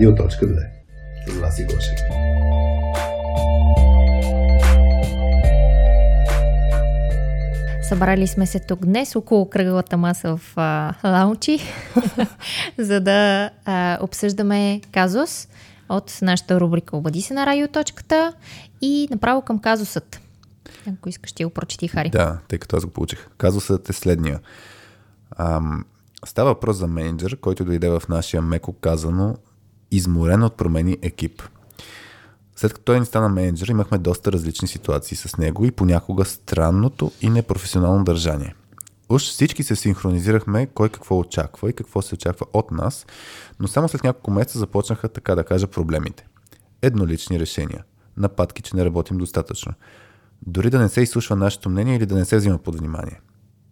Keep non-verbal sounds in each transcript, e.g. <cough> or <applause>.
Радио.2 С вас и Гошев. Събрали сме се тук днес около кръглата маса в а, Лаунчи, <laughs> за да а, обсъждаме казус от нашата рубрика Обади се на радиоточката и направо към казусът. Ако искаш, ти го прочети, Хари. Да, тъй като аз го получих. Казусът е следния. Ам, става въпрос за менеджер, който дойде в нашия меко казано изморен от промени екип. След като той ни стана менеджер, имахме доста различни ситуации с него и понякога странното и непрофесионално държание. Уж всички се синхронизирахме кой какво очаква и какво се очаква от нас, но само след няколко месеца започнаха, така да кажа, проблемите. Еднолични решения. Нападки, че не работим достатъчно. Дори да не се изслушва нашето мнение или да не се взима под внимание.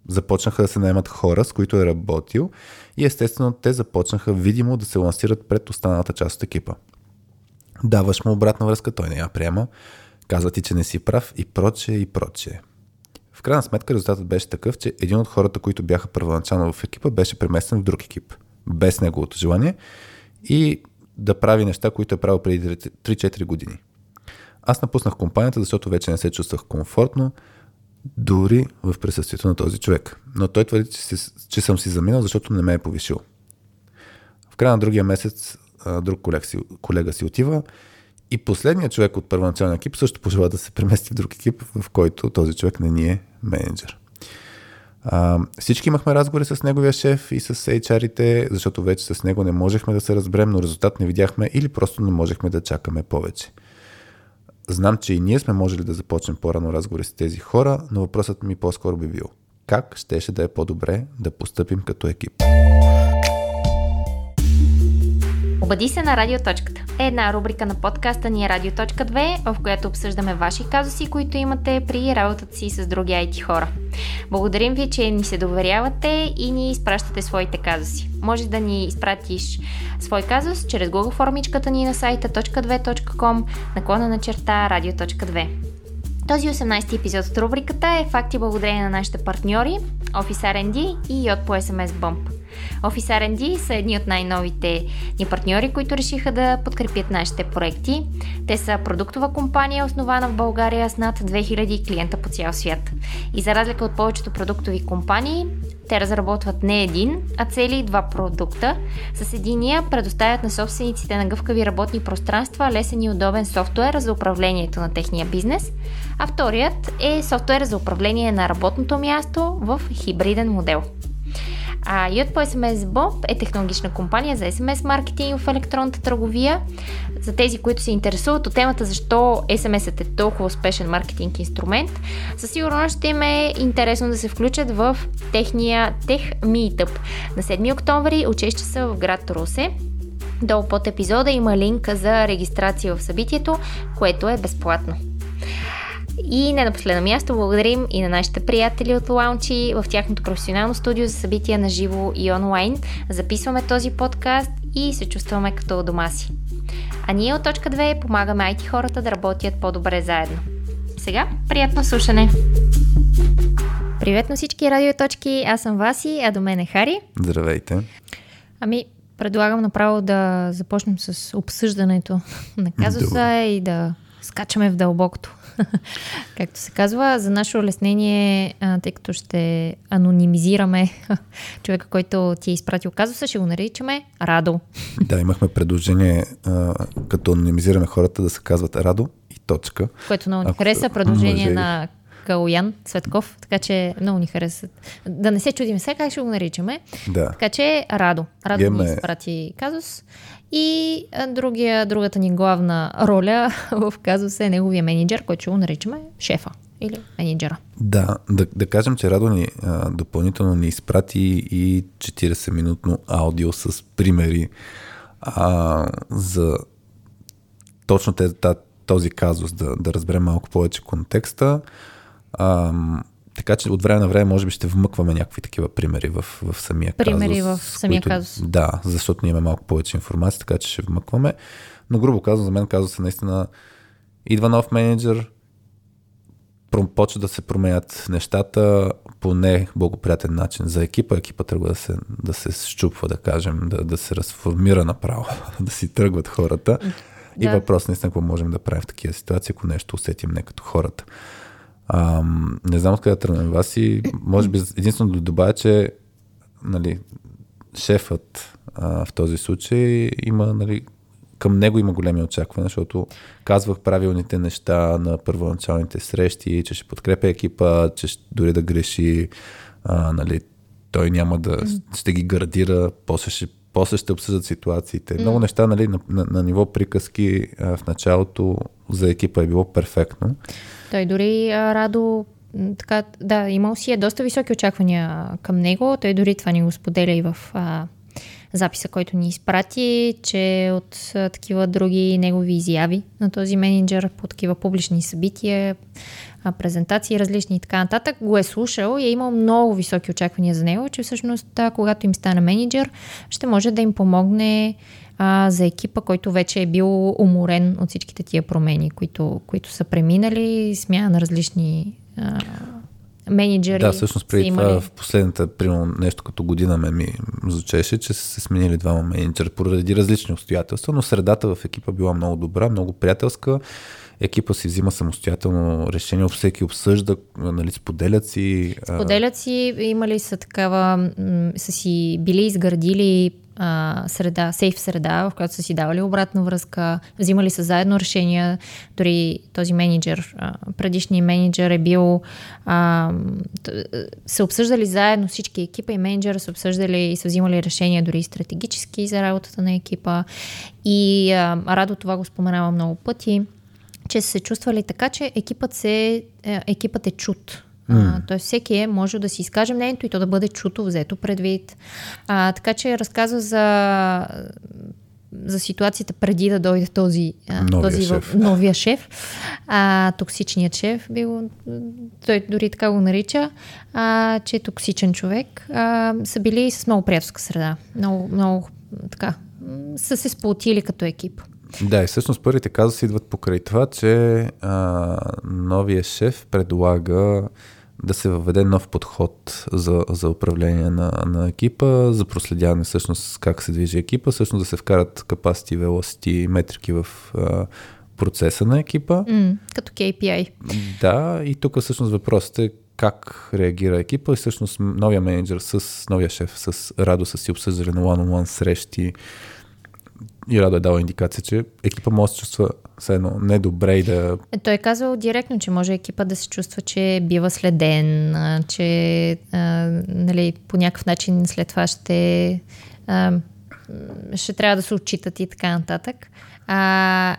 Започнаха да се наемат хора, с които е работил и естествено те започнаха видимо да се лансират пред останалата част от екипа. Даваш му обратна връзка, той не я приема, казва ти, че не си прав и прочее и прочее. В крайна сметка резултатът беше такъв, че един от хората, които бяха първоначално в екипа, беше преместен в друг екип, без неговото желание и да прави неща, които е правил преди 3-4 години. Аз напуснах компанията, защото вече не се чувствах комфортно, дори в присъствието на този човек. Но той твърди, че, си, че съм си заминал, защото не ме е повишил. В края на другия месец друг колега си, колега си отива и последният човек от първоначалния екип също пожела да се премести в друг екип, в който този човек не ни е менеджер. А, всички имахме разговори с неговия шеф и с HR-ите, защото вече с него не можехме да се разберем, но резултат не видяхме или просто не можехме да чакаме повече. Знам, че и ние сме можели да започнем по-рано разговори с тези хора, но въпросът ми по-скоро би бил как щеше да е по-добре да постъпим като екип. Обади се на радиоточката. Е една рубрика на подкаста ни е Радиоточка 2, в която обсъждаме ваши казуси, които имате при работата си с други IT хора. Благодарим ви, че ни се доверявате и ни изпращате своите казуси. Може да ни изпратиш свой казус чрез Google формичката ни на сайта .2.com наклона на черта радио.2. Този 18-ти епизод от рубриката е факти благодарение на нашите партньори Office R&D и Yot по SMS Bump. Office R&D са едни от най-новите ни партньори, които решиха да подкрепят нашите проекти. Те са продуктова компания, основана в България с над 2000 клиента по цял свят. И за разлика от повечето продуктови компании, те разработват не един, а цели два продукта. С единия предоставят на собствениците на гъвкави работни пространства лесен и удобен софтуер за управлението на техния бизнес, а вторият е софтуер за управление на работното място в хибриден модел. А по SMS Bob е технологична компания за SMS маркетинг в електронната търговия. За тези, които се интересуват от темата защо SMS е толкова успешен маркетинг инструмент, със сигурност ще им е интересно да се включат в техния Тех Meetup на 7 октомври 6 часа в град Русе. Долу под епизода има линк за регистрация в събитието, което е безплатно. И не на последно място благодарим и на нашите приятели от Лаунчи в тяхното професионално студио за събития на живо и онлайн. Записваме този подкаст и се чувстваме като дома си. А ние от точка 2 помагаме IT хората да работят по-добре заедно. Сега, приятно слушане! Привет на всички радиоточки, аз съм Васи, а до мен е Хари. Здравейте! Ами, предлагам направо да започнем с обсъждането на казуса Добре. и да скачаме в дълбокото. <laughs> както се казва. За наше улеснение, тъй като ще анонимизираме <laughs> човека, който ти е изпратил казуса, ще го наричаме Радо. Да, имахме предложение, като анонимизираме хората, да се казват Радо и точка. Което много ни хареса. Предложение може... на Калоян Цветков, така че много ни харесат. Да не се чудим сега как ще го наричаме. Да. Така че Радо. Радо Имаме... ми изпрати казус. И другия, другата ни главна роля <laughs> в казуса е неговия менеджер, който го наричаме шефа или менеджера. Да, да, да кажем, че Радо ни а, допълнително ни изпрати и 40-минутно аудио с примери а, за точно тези, този казус, да, да разберем малко повече контекста. А, така че от време на време може би ще вмъкваме някакви такива примери в, в самия примери казус. Примери в самия които, казус. Да, защото ние имаме малко повече информация, така че ще вмъкваме. Но грубо казвам, за мен казус е наистина идва нов менеджер, почва да се променят нещата по не благоприятен начин за екипа. Екипа тръгва да се, да се щупва, да кажем, да, да се разформира направо, <laughs> да си тръгват хората. Да. И въпрос наистина какво можем да правим в такива ситуации, ако нещо усетим не като хората. А, не знам откъде тръгнем. Вас и може би единствено да добавя, че нали, шефът а, в този случай има нали, към него има големи очаквания, защото казвах правилните неща на първоначалните срещи, че ще подкрепя екипа, че ще, дори да греши, а, нали, той няма да, ще ги градира, после ще, после ще обсъждат ситуациите. Mm. Много неща нали, на, на, на ниво приказки а, в началото за екипа е било перфектно. Той дори а, Радо така, да, имал си е доста високи очаквания към него. Той дори това ни го споделя и в а, записа, който ни изпрати, че от а, такива други негови изяви на този менеджер по такива публични събития, а, презентации различни и така нататък, го е слушал и е имал много високи очаквания за него, че всъщност да, когато им стане менеджер, ще може да им помогне а, за екипа, който вече е бил уморен от всичките тия промени, които, които са преминали, смяна на различни а, менеджери. Да, всъщност преди това в последната, примерно нещо като година ме ми звучеше, че са се сменили двама менеджера поради различни обстоятелства, но средата в екипа била много добра, много приятелска. Екипа си взима самостоятелно решение, всеки обсъжда, нали, споделят си. Споделят си, имали са такава, са си били изградили среда, сейф среда, в която са си давали обратна връзка, взимали са заедно решения. Дори този менеджер, а, предишният менеджер е бил, се обсъждали заедно всички екипа и менеджера са обсъждали и са взимали решения дори стратегически за работата на екипа. И Радо това го споменава много пъти че са се чувствали така, че екипът, се, е, екипът е чут Mm. Тоест всеки е може да си изкаже мнението и то да бъде чуто, взето предвид. А, така че разказва за, за ситуацията преди да дойде този, новия този шеф. новия шеф. А, токсичният шеф, бил, той дори така го нарича, а, че е токсичен човек. А, са били с много приятелска среда. Много, много така, са се сплотили като екип. Да, и всъщност първите казуси идват покрай това, че а, новия шеф предлага да се въведе нов подход за, за управление на, на екипа, за проследяване всъщност как се движи екипа, всъщност да се вкарат capacity, velocity, метрики в а, процеса на екипа. Mm, като KPI. Да, и тук всъщност въпросът е как реагира екипа и всъщност новия менеджер с новия шеф с Радо са си обсъждали на one-on-one срещи, и Радо е дал индикация, че екипа може да се чувства все едно недобре и да... Е, той е казал директно, че може екипа да се чувства, че бива следен, че а, нали, по някакъв начин след това ще, а, ще трябва да се отчитат и така нататък. А,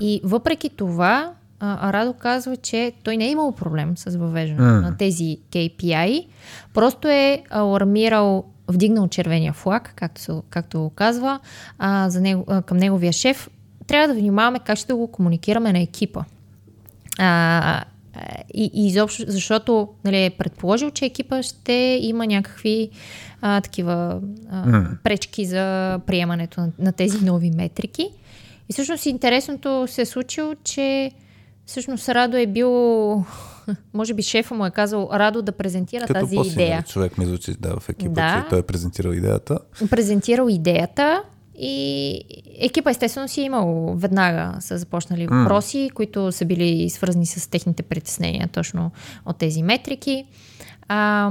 и въпреки това, а, Радо казва, че той не е имал проблем с въвеждането mm. на тези KPI, просто е алармирал вдигнал червения флаг, както, както го казва, а, за него, а, към неговия шеф, трябва да внимаваме как ще го комуникираме на екипа. А, и, и изобщо, защото нали, е предположил, че екипа ще има някакви а, такива а, mm. пречки за приемането на, на тези нови метрики. И всъщност интересното се е случило, че всъщност Радо е бил <laughs> може би шефа му е казал Радо да презентира Като тази идея. човек ми звучи да, в екипа, да. че той е презентирал идеята. Презентирал идеята и екипа естествено си е имал веднага са започнали mm. въпроси, които са били свързани с техните притеснения точно от тези метрики. А,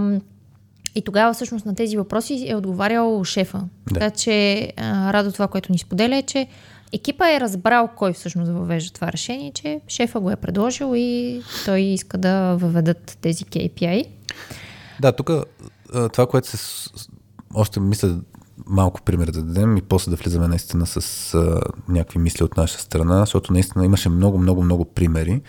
и тогава всъщност на тези въпроси е отговарял шефа. Да. Така че а, Радо това, което ни споделя е, че екипа е разбрал кой всъщност въвежда това решение, че шефа го е предложил и той иска да въведат тези KPI. Да, тук това, което се... Още мисля малко пример да дадем и после да влизаме наистина с а, някакви мисли от наша страна, защото наистина имаше много, много, много примери.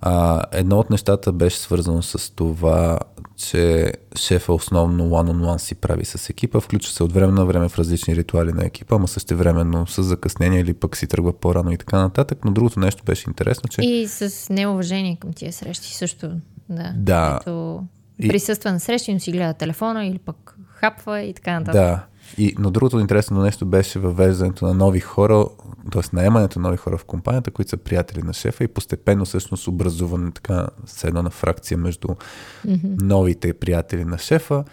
А, едно от нещата беше свързано с това, че шефа основно one-on-one си прави с екипа, включва се от време на време в различни ритуали на екипа, ама също времено с закъснение или пък си тръгва по-рано и така нататък. Но другото нещо беше интересно, че... И с неуважение към тия срещи също, да. Да. Ето, и... присъства на срещи, но си гледа телефона или пък хапва и така нататък. Да. И, но другото интересно нещо беше въвеждането на нови хора, т.е. наемането на нови хора в компанията, които са приятели на шефа и постепенно всъщност образуване така с едно на фракция между mm-hmm. новите приятели на шефа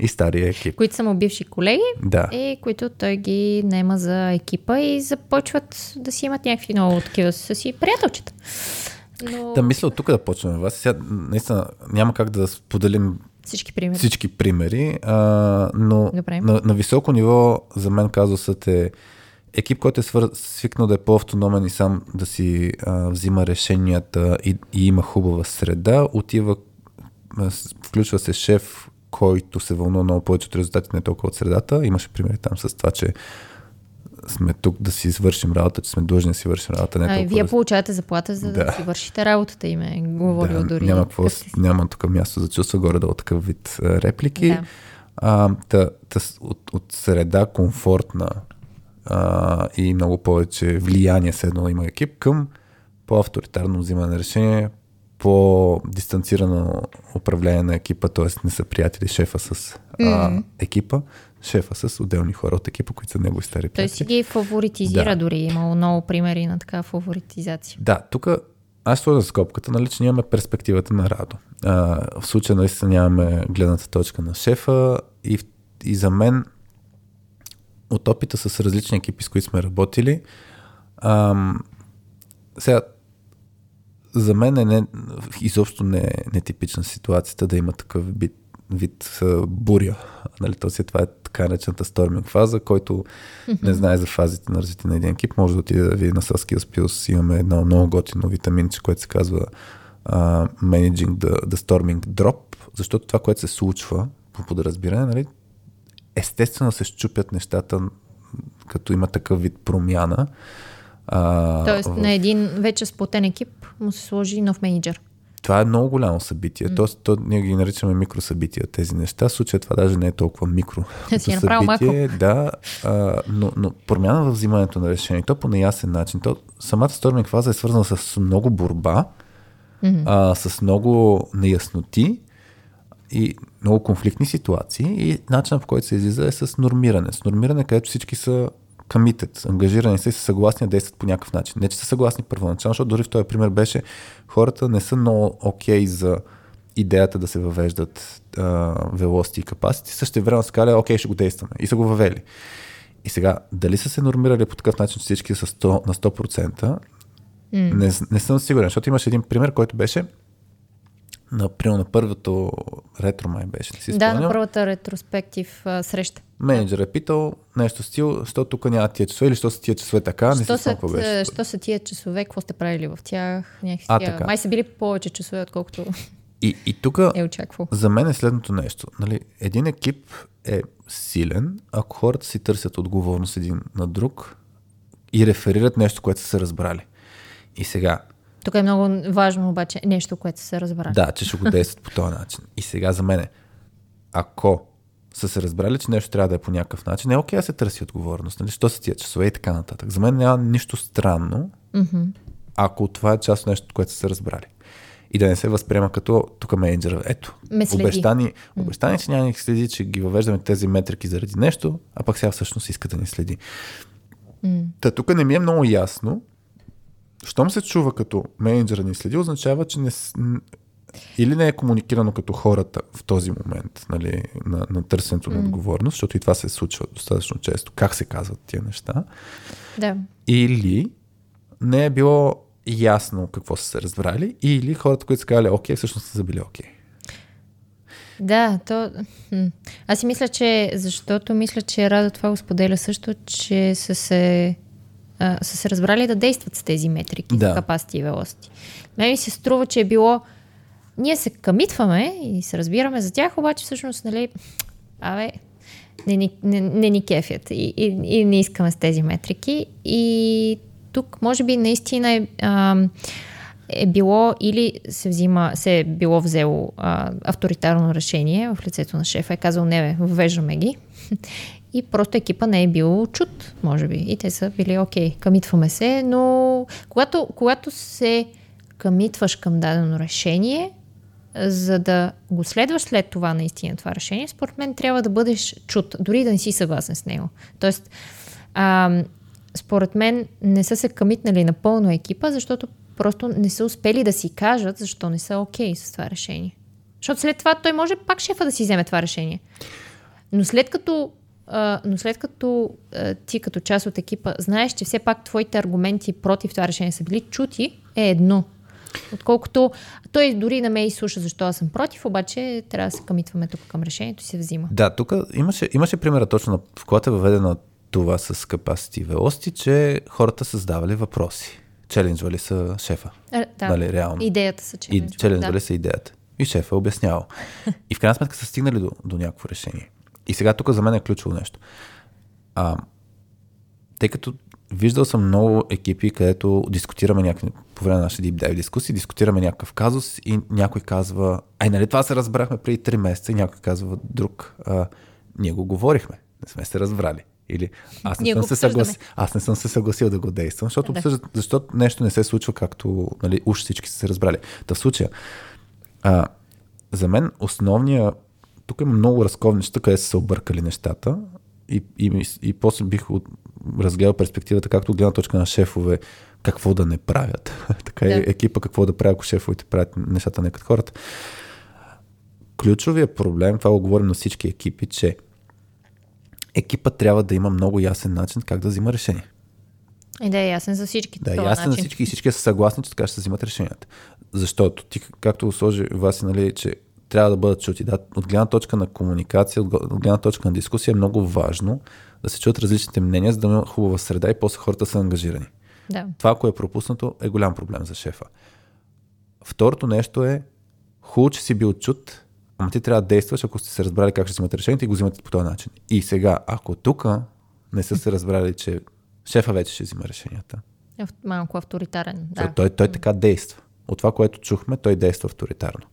и стария екип. Които са му бивши колеги Да. и които той ги наема за екипа и започват да си имат някакви много такива с си приятелчета. Но Да, мисля от тук да почваме вас. Сега, наистина, няма как да споделим всички примери. всички примери, а, но Добре. на, на високо ниво за мен казусът е екип, който е свър... свикнал да е по-автономен и сам да си а, взима решенията и, и има хубава среда, отива, а, включва се шеф, който се вълнува много повече от резултатите, не толкова от средата. Имаше примери там с това, че сме тук да си свършим работа, че сме длъжни да си вършим работа. Не А, и толкова вие да получавате заплата, за да, Да. си вършите работата им е говорил да, дори. Няма, какво, си- няма тук място за чувства, горе-долу такъв вид а, реплики. Да. А, та, та, от, от среда комфортна а, и много повече влияние с едно има екип към по-авторитарно взимане на решение, по-дистанцирано управление на екипа, т.е. не са приятели шефа с а, екипа, шефа с отделни хора от екипа, които са негови стари Той си приятели. ги фаворитизира Да. дори. Имало много примери на такава фаворитизация. Да, тук аз сложа скопката, нали, че нямаме перспективата на Радо. А, в случая наистина нямаме гледната точка на шефа и, и за мен от опита с различни екипи, с които сме работили, ам, сега за мен е не, изобщо не нетипична ситуацията да има такъв вид, вид а, буря. Нали, този, това е така наречената сторминг фаза, който не знае за фазите на развитие на един екип, може да отиде да види на Soft Skills Имаме едно много готино витаминче, което се казва а, Managing the, the Storming Drop, защото това, което се случва по подразбиране, нали, естествено се щупят нещата, като има такъв вид промяна. А, Тоест в- на един вече сплотен екип му се сложи нов менеджер. Това е много голямо събитие. Mm. Тоест, то, ние ги наричаме микросъбития тези неща. В случая това даже не е толкова микро. <laughs> Си събитие, Да, а, но, но промяна в взимането на решение, то по неясен начин. То, самата сторминг фаза е свързана с много борба, mm-hmm. а, с много неясноти и много конфликтни ситуации и начинът по който се излиза е с нормиране. С нормиране, където всички са committed, ангажирани са и са съгласни да действат по някакъв начин. Не, че са съгласни първоначално, защото дори в този пример беше хората не са много окей okay за идеята да се въвеждат а, velocity и capacity, също време са казали, окей, ще го действаме. И са го въвели. И сега, дали са се нормирали по такъв начин, че всички са 100, на 100%, mm. не, не съм сигурен, защото имаше един пример, който беше Например, на първото ретро май беше. Не си Да, на спомням. първата ретроспектив а, среща. Менеджер е питал нещо стил, що тук няма тия часове или що са тия часове така, не си Що спомням са, какво беше. що са тия часове, какво сте правили в тях? Някакси, А, тия- така. Май са били повече часове, отколкото И, и тук е очаквал. за мен е следното нещо. Нали, един екип е силен, ако хората си търсят отговорност един на друг и реферират нещо, което са се разбрали. И сега, Тук е много важно обаче нещо, което се разбрали. Да, че ще го действат по този начин. И сега за мен, ако са се разбрали, че нещо трябва да е по някакъв начин, е окей да се търси отговорност. Нали? Що са тия часове и така нататък. За мен няма нищо странно, Mm-hmm. ако това е част от нещо, което са се разбрали. И да не се възприема като тук менеджера. Ето, Ме следи. обещани, обещани, че няма ни следи, че ги въвеждаме тези метрики заради нещо, а пък сега всъщност иска да ни следи. Mm. Та тук не ми е много ясно. Щом се чува като менеджера ни следи, означава, че не, или не е комуникирано като хората в този момент нали, на, на търсенето на отговорност, защото и това се случва достатъчно често. Как се казват тия неща? Да. Или не е било ясно какво са се разбрали, или хората, които са казали окей, всъщност са били окей. Да, то... Аз си мисля, че... Защото мисля, че Радо това го споделя също, че са се, а, са се разбрали да действат с тези метрики, Да. capacity и velocity. Мен ми се струва, че е било... Ние се камитваме и се разбираме за тях, обаче всъщност, нали... Абе, не, ни- не, не ни кефят и, и, и не искаме с тези метрики. И тук, може би, наистина е... Ам, е било или се, взима, се е било взело а, авторитарно решение в лицето на шефа, е казал не бе, въвеждаме ги. И просто екипа не е бил чут, може би. И те са били окей, камитваме се, но когато, когато се камитваш към дадено решение, за да го следваш след това наистина това решение, според мен трябва да бъдеш чут, дори да не си съгласен с него. Тоест, а, според мен не са се къмитнали напълно екипа, защото просто не са успели да си кажат защо не са окей okay с това решение. Защото след това той може пак шефа да си вземе това решение. Но след като, а, но след като а, ти като част от екипа знаеш, че все пак твоите аргументи против това решение са били чути, е едно. Отколкото той дори не ме изслуша защо аз съм против, обаче трябва да се къмитваме тук към решението и се взима. Да, тук имаше, имаше примера точно в когато е въведено това с capacity velocity, че хората създавали въпроси. Челенджвали са шефа. Е, да, Дали, реално. идеята са челенджвали. И челенджвали да. са идеята. И шефа е обяснявал. <laughs> и в крайна сметка са стигнали до, до някакво решение. И сега тук за мен е ключово нещо. А, тъй като виждал съм много екипи, където дискутираме някакви, по време на нашите deep dive дискусии, дискутираме някакъв казус и някой казва, ай, нали това се разбрахме преди 3 месеца и някой казва друг, а, ние го говорихме, не сме се разбрали. Или аз не, съм се съгласил, аз не съм се съгласил да го действам, защото, да. обсъждат, защото нещо не се случва както нали, уж всички са се разбрали. Та в случая, а, за мен основния, тук има много разковни неща, къде са се объркали нещата и, и, и после бих от, разгледал перспективата, както от гледна точка на шефове, какво да не правят. <laughs> така да. и екипа какво да прави, ако шефовете правят нещата не като хората. Ключовия проблем, това го говорим на всички екипи, че екипа трябва да има много ясен начин как да взима решение. И да е ясен за всички. Да е ясен начин. за всички и всички са съгласни, че така ще се взимат решенията. Защото ти, както го сложи Васи, нали, че трябва да бъдат чути. Да, от гледна точка на комуникация, от гледна точка на дискусия е много важно да се чуят различните мнения, за да има хубава среда и после хората са ангажирани. Да. Това, ако е пропуснато, е голям проблем за шефа. Второто нещо е хубаво, че си бил чут, ама ти трябва да действаш, ако сте се разбрали как ще взимате решението и го взимате по този начин. И сега, ако тук не са се разбрали, че шефа вече ще взима решенията. Е малко авторитарен. Да. Той, той, той така действа. От това, което чухме, той действа авторитарно.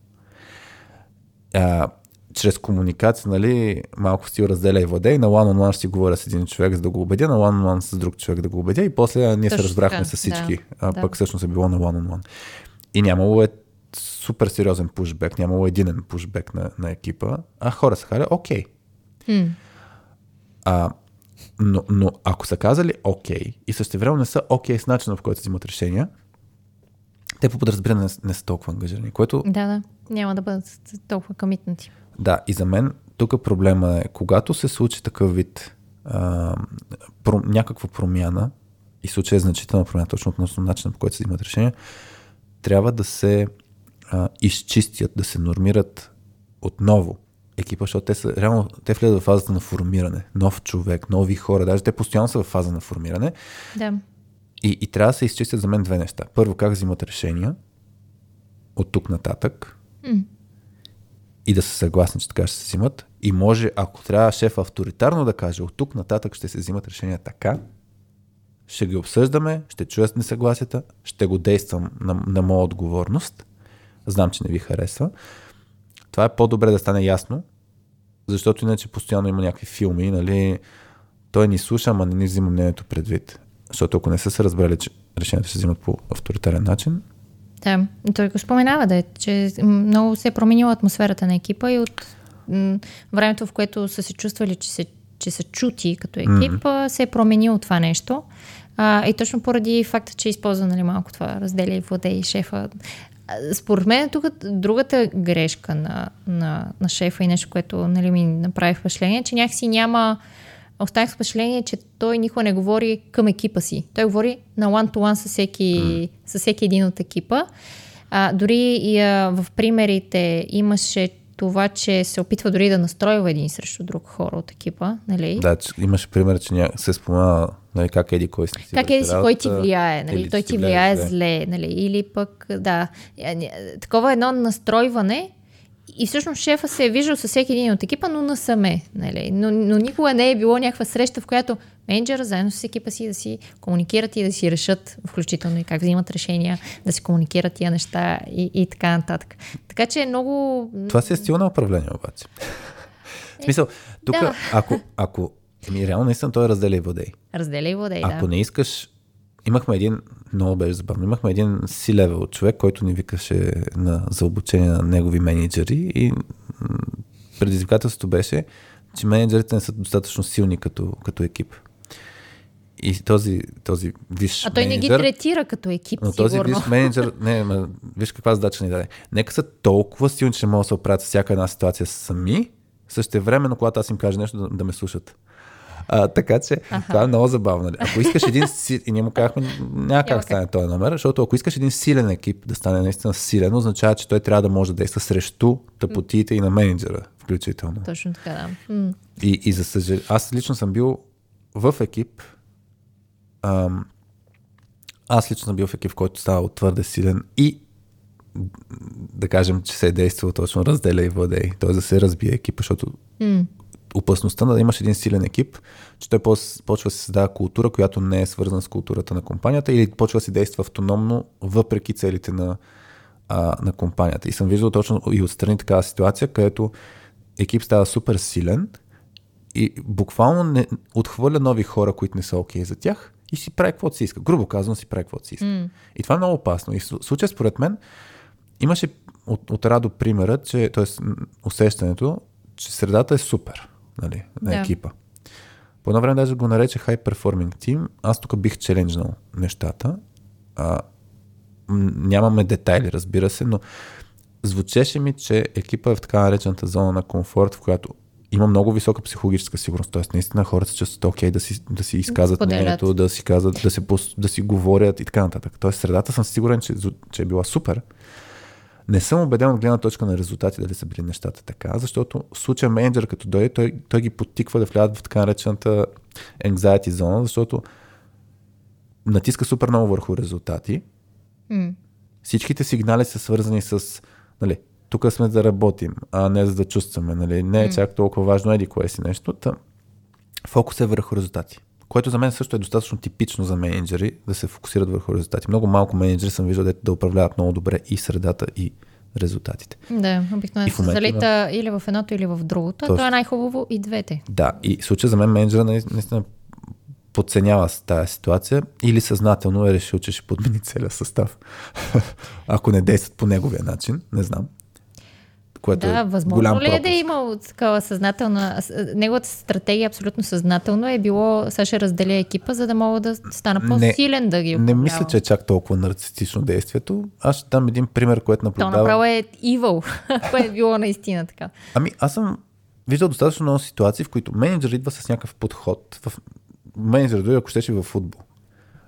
А, чрез комуникация, нали, малко си разделя и владей, на one on ще си говоря с един човек, за да го убедя, на one on с друг човек да го убедя и после ние Точно се разбрахме така. с всички, да, а да. пък всъщност е било на one on. И нямало е супер сериозен пушбек, нямало единен пушбек на, на екипа, а хора са казали, окей. Okay. А, но, но ако са казали окей okay, и също време не са окей okay с начина, в който взимат решения, те по подразбиране не, не са толкова ангажирани, което... Да, да, няма да бъдат толкова камитнати. Да, и за мен тук проблема е, когато се случи такъв вид а, про, някаква промяна, и случай е значителна промяна точно относно начина по който се взимат решения, трябва да се а, изчистят, да се нормират отново екипа, защото те, са, реално, те влизат в фазата на формиране. Нов човек, нови хора, даже те постоянно са в фаза на формиране. Да. И, и трябва да се изчистят за мен две неща. Първо, как взимат решения от тук нататък. И да са съгласни, че така ще се взимат. И може, ако трябва шеф авторитарно да каже, от тук нататък ще се взимат решения така, ще ги обсъждаме, ще чуя несъгласията, ще го действам на, на моя отговорност. Знам, че не ви харесва. Това е по-добре да стане ясно, защото иначе постоянно има някакви филми, нали, той ни слуша, ама не ни взима мнението предвид. Защото ако не са се разбрали, че решенията ще взимат по авторитарен начин. Да, той го споменава, да, че много се е променила атмосферата на екипа и от м- времето, в което са се чувствали, че, се, че са чути като екип, mm-hmm. се е променило това нещо. А, и точно поради факта, че използва нали, малко това разделя и владей шефа. Според мен тук другата грешка на, на, на шефа и нещо, което нали, ми направи впечатление, че някакси няма останах с впечатление, че той никога не говори към екипа си. Той говори на one-to-one с всеки, mm. с всеки един от екипа. А, дори и а, в примерите имаше това, че се опитва дори да настройва един срещу друг хора от екипа, нали? Да, че имаше пример, че ня... се спомена нали, как еди кой си Как еди си кой ти влияе, нали? Той ти влияе зле, нали? Или пък, да, такова едно настройване, и всъщност шефа се е виждал със всеки един от екипа, но насаме. Нали? Но, но никога не е било някаква среща, в която менеджера заедно с екипа си да си комуникират и да си решат, включително и как взимат решения, да си комуникират тия неща и, и така нататък. Така че е много... Това си е стил на управление обаче. В смисъл, тук, да. ако, ако Еми, реално наистина той разделя и водей. Разделя и водей, Ако да. не искаш имахме един, много беше забавно, имахме един си-левел човек, който ни викаше на, за обучение на негови менеджери и предизвикателството беше, че менеджерите не са достатъчно силни като, като екип. И този, този виж А той не ги менеджер, третира като екип, но този сигурно. виж менеджер, <laughs> не, ма, виж каква задача ни даде. Нека са толкова силни, че могат да се оправят с всяка една ситуация сами, същевременно, когато аз им кажа нещо, да, да ме слушат. А, така че това е много забавно. Ако искаш един. И ние му казахме, няма как да стане този номер, защото ако искаш един силен екип да стане наистина силен, означава, че той трябва да може да действа срещу тъпотиите и на менеджера, включително. Точно така, да. И, и за съжаление, аз лично съм бил в екип. Ам, аз лично съм бил в екип, в който става твърде силен и да кажем, че се е действал точно разделя и владей. Т.е. да се разбие екипа, защото М. опасността да имаш един силен екип, че той почва да се създава култура, която не е свързана с културата на компанията или почва да си действа автономно, въпреки целите на, а, на компанията. И съм виждал точно и отстрани такава ситуация, където екип става супер силен и буквално не, отхвърля нови хора, които не са окей okay за тях и си прави каквото си иска. Грубо казвам, си прави каквото си иска. М. И това е много опасно. И в слу- случая, според мен, имаше от, от Радо примера, че, т.е. усещането, че средата е супер нали, на Да. екипа. По едно време даже го нарече High Performing Team. Аз тук бих челенджнал нещата. А, нямаме детайли, разбира се, но звучеше ми, че екипа е в така наречената зона на комфорт, в която има много висока психологическа сигурност. Тоест, наистина хората се чувстват окей да си, да си изказват Споделят. мнението, да си, казват, да, се, да си говорят и така нататък. Тоест, средата съм сигурен, че, че е била супер. Не съм убеден от гледна точка на резултати дали са били нещата така, защото в случая менеджер като дойде, той, той ги подтиква да влядат в така наречената anxiety зона, защото натиска супер много върху резултати. М. Всичките сигнали са свързани с, нали, тук сме да работим, а не за да чувстваме, нали, не е чак толкова важно еди кое си нещо. Та, фокус е върху резултати. Което за мен също е достатъчно типично за менеджери да се фокусират върху резултати. Много малко менеджери съм виждал да управляват много добре и средата, и резултатите. Да, обикновено се залита или в едното, или в другото. Точно. Това е най-хубаво и двете. Да, и в случая за мен менеджера наистина подценява тази ситуация или съзнателно е решил, че ще подмени целия състав. <laughs> Ако не действат по неговия начин, не знам. Което да, е възможно голям ли е да е имал такава съзнателна... Неговата стратегия абсолютно съзнателно е било сега ще разделя екипа, за да мога да стана Не- по-силен да ги Не управлявам. мисля, че е чак толкова нарцистично действието. Аз ще дам един пример, който То наблюдавам. направо е evil, <laughs> което е било наистина така. Ами, аз съм виждал достатъчно много ситуации, в които менеджер идва с някакъв подход. В... Менеджер дойде, ако щеше, в футбол.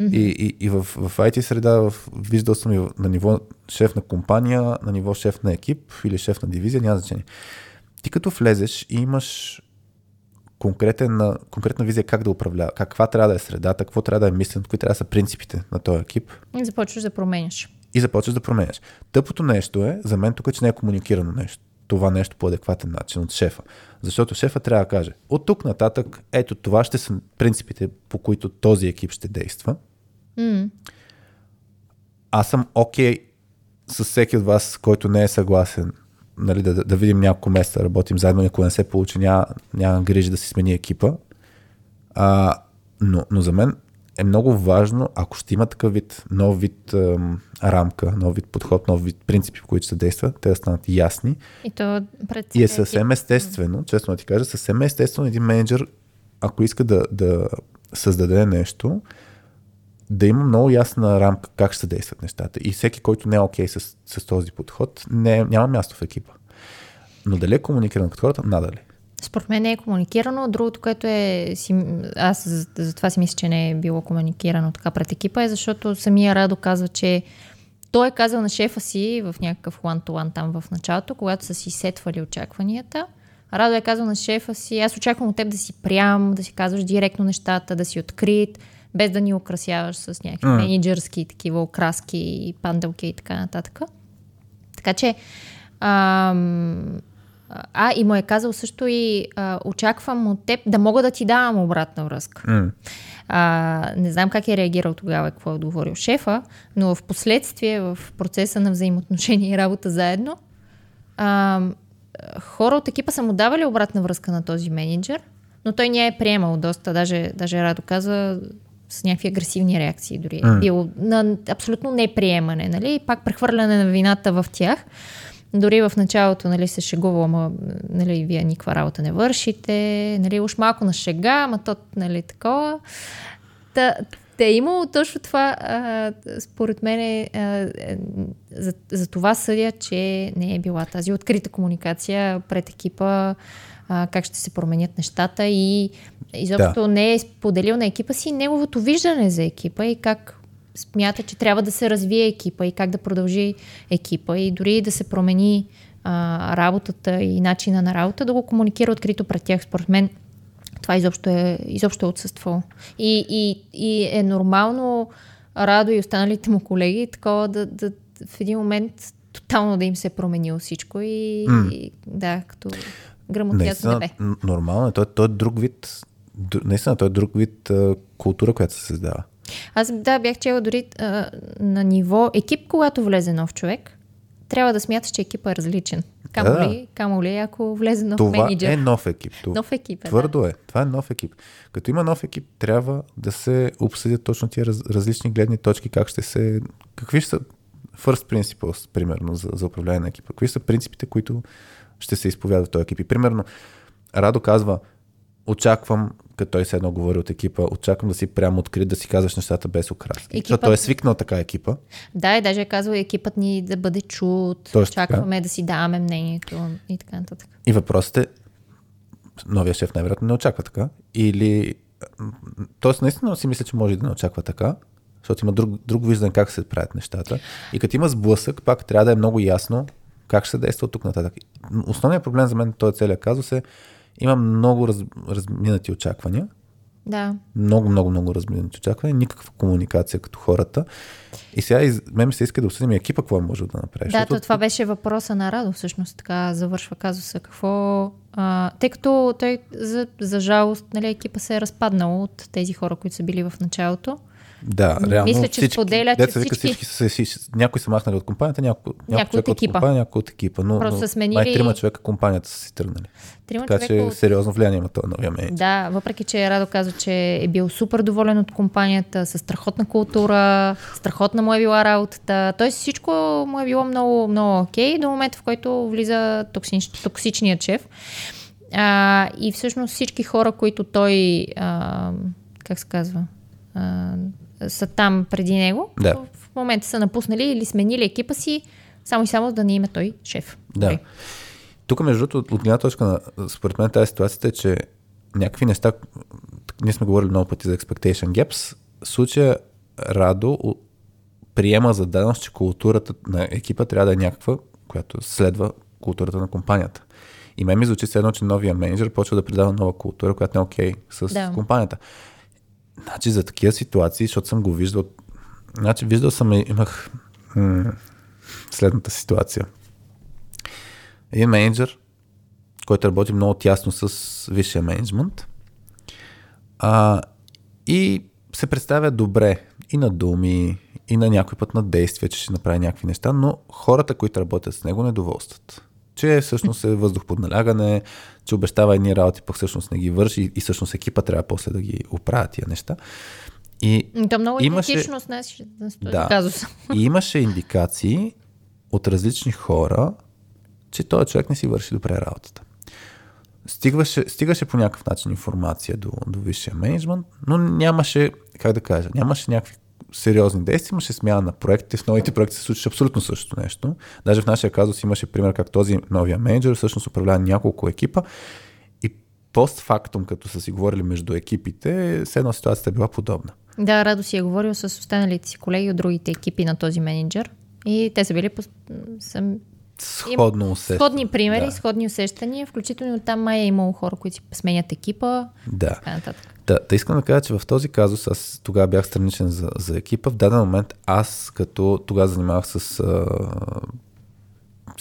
Mm-hmm. И, и, и в, в IT среда в, виждал съм и на ниво шеф на компания, на ниво шеф на екип или шеф на дивизия, няма значение. Ти като влезеш и имаш конкретен, конкретна визия как да управлява, каква трябва да е средата, какво трябва да е мислен, кои трябва да са принципите на този екип, И започваш да променяш. и започваш да променяш. Тъпото нещо е, за мен тук, че не е комуникирано нещо. Това нещо по адекватен начин от шефа. Защото шефа трябва да каже, от тук нататък, ето това ще са принципите, по които този екип ще действа. М. Аз съм окей okay с всеки от вас, който не е съгласен, нали, да, да, видим няколко месеца, работим заедно, ако не се получи, няма, няма грижи да си смени екипа. А, но, но за мен е много важно, ако ще има такъв вид, нов вид ам, рамка, нов вид подход, нов вид принципи, по които се действа, те да станат ясни. И то пред И е съвсем естествено, честно да ти кажа, съвсем естествено един менеджер, ако иска да, да създаде нещо, да има много ясна рамка как ще се действат нещата. И всеки, който не е окей с, с този подход, не, няма място в екипа. Но дали е комуникиран като хората? Надали. Според мен не е комуникирано. Другото, което е... Аз за, за това си мисля, че не е било комуникирано така пред екипа, е защото самия Радо казва, че той е казал на шефа си в някакъв one-to-one там в началото, когато са си сетвали очакванията. Радо е казал на шефа си, аз очаквам от теб да си прям, да си казваш директно нещата, да си открит, без да ни украсяваш с някакви М. менеджерски такива окраски, панделки и така нататък. Така че, ам, а, и му е казал също и а, очаквам от теб да мога да ти давам обратна връзка. А, не знам как е реагирал тогава, какво е отговорил шефа, но в последствие, в процеса на взаимоотношения и работа заедно, а, хора от екипа са му давали обратна връзка на този менеджер, но той не я е приемал доста. Даже, даже Радо казва, с някакви агресивни реакции дори. Mm. Бил на абсолютно неприемане, нали? И пак прехвърляне на вината в тях. Дори в началото нали, се шегува, ама нали, вие никаква работа не вършите, нали, уж малко на шега, ама то нали, такова. Та, те е имало точно това, а, според мен, е, а, за, за това съдя, че не е била тази открита комуникация пред екипа, а, как ще се променят нещата и изобщо да. не е споделил на екипа си неговото виждане за екипа и как смята, че трябва да се развие екипа и как да продължи екипа и дори да се промени а, работата и начина на работа, да го комуникира открито пред тях. Според мен това изобщо е, изобщо е отсъствало. И, и, и е нормално Радо и останалите му колеги такова да, да в един момент тотално да им се е променило всичко и, mm. и да, като грамотят небе. Нормално е. Той, той е друг вид, наистина той е друг вид а, култура, която се създава. Аз да, бях чела дори а, на ниво екип, когато влезе нов човек, трябва да смяташ, че екипа е различен. Камо да, ли, камо ли, ако влезе нов Това менеджер. е нов екип. Това, <laughs> нов екип е, Твърдо да. е. Това е нов екип. Като има нов екип, трябва да се обсъдят точно тия раз, различни гледни точки, как ще се... Какви ще са first principles, примерно, за, за управление на екипа? Какви са принципите, които ще се изповядат в този екип? И примерно, Радо казва, очаквам като той се едно говори от екипа, очаквам да си прямо открит, да си казваш нещата без окраски. Екипът... Защото той е свикнал така екипа. Да, и даже е казал екипът ни да бъде чут, Точно очакваме така. да си даваме мнението и така нататък. И въпросът е, новия шеф най-вероятно не очаква така. Или, тоест наистина си мисля, че може да не очаква така, защото има друг, друг виждане как се правят нещата. И като има сблъсък, пак трябва да е много ясно как ще се действа от тук нататък. Основният проблем за мен този целият казус е, има много раз, разминати очаквания. Да. Много, много, много разминати очаквания. Никаква комуникация като хората. И сега из... мен ми се иска да обсъдим екипа какво може да направи. Да, защото... това беше въпроса на Радо, всъщност така завършва казуса. Какво... А, тъй като той, за, за жалост, нали, екипа се е разпаднал от тези хора, които са били в началото. Да, реално Мисля, че всички, споделя, че всички... всички са, всички, някои са махнали от компанията, някой, някой от, от екипа. Компания, някой от екипа. Но, Просто но са сменили... май трима човека компанията са си тръгнали. Трима така че от... сериозно влияние има този новия менеджер. Да, въпреки че Радо казва, че е бил супер доволен от компанията, с страхотна култура, страхотна му е била работата. Той всичко му е било много, много окей до момента, в който влиза токсич, токсичният шеф. А, и всъщност всички хора, които той, а, как се казва, а, са там преди него, да. в момента са напуснали или сменили екипа си, само и само да не има той шеф. Да. Okay. Тук, между другото, от гледна точка на, според мен тази ситуация е, че някакви неща, ние сме говорили много пъти за expectation gaps, случая Радо приема за даденост, че културата на екипа трябва да е някаква, която следва културата на компанията. И мен ми звучи едно, че новия менеджер почва да придава нова култура, която не е окей okay с да. компанията. Значи за такива ситуации, защото съм го виждал, значи виждал съм, имах м- следната ситуация. Един менеджер, който работи много тясно с висшия менеджмент а, и се представя добре и на думи, и на някой път на действия, че ще направи някакви неща, но хората, които работят с него, недоволстват че всъщност е въздух под налягане, че обещава едни работи, пък всъщност не ги върши и всъщност екипа трябва после да ги оправя тия неща. И То много имаше, идентично с нас да, казус. И имаше индикации от различни хора, че този човек не си върши добре работата. Стигваше, стигаше по някакъв начин информация до, до висшия менеджмент, но нямаше, как да кажа, нямаше някакви сериозни действия, имаше смяна на проектите. В новите проекти се случваше абсолютно същото нещо. Даже в нашия казус имаше пример как този новия менеджер всъщност управлява няколко екипа и постфактум, като са си говорили между екипите, с една ситуацията е била подобна. Да, Радо си е говорил с останалите си колеги от другите екипи на този менеджер и те са били по... Сходно усещане. Сходни примери, да. сходни усещания, включително там май е имало хора, които си сменят екипа. Да. Така нататък. Да, да искам да кажа, че в този казус аз тогава бях страничен за, за екипа. В даден момент аз, като тогава занимавах с... А,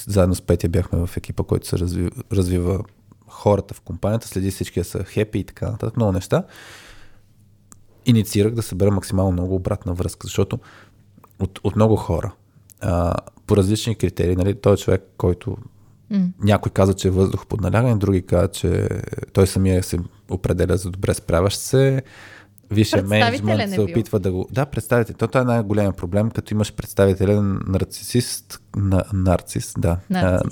заедно с Петя бяхме в екипа, който се разви, развива хората в компанията, следи всички са хепи и така нататък, много неща. Инициирах да събера максимално много обратна връзка, защото от, от много хора, а, по различни критерии, нали, той е човек, който Mm. Някой каза, че е въздух под налягане, други каза, че той самия се определя за добре справящ се. Представителен менеджмент се опитва да го... Да, представител. То това е най-големия проблем, като имаш представителен нарцисист, на, нарцис, да, Нарцис.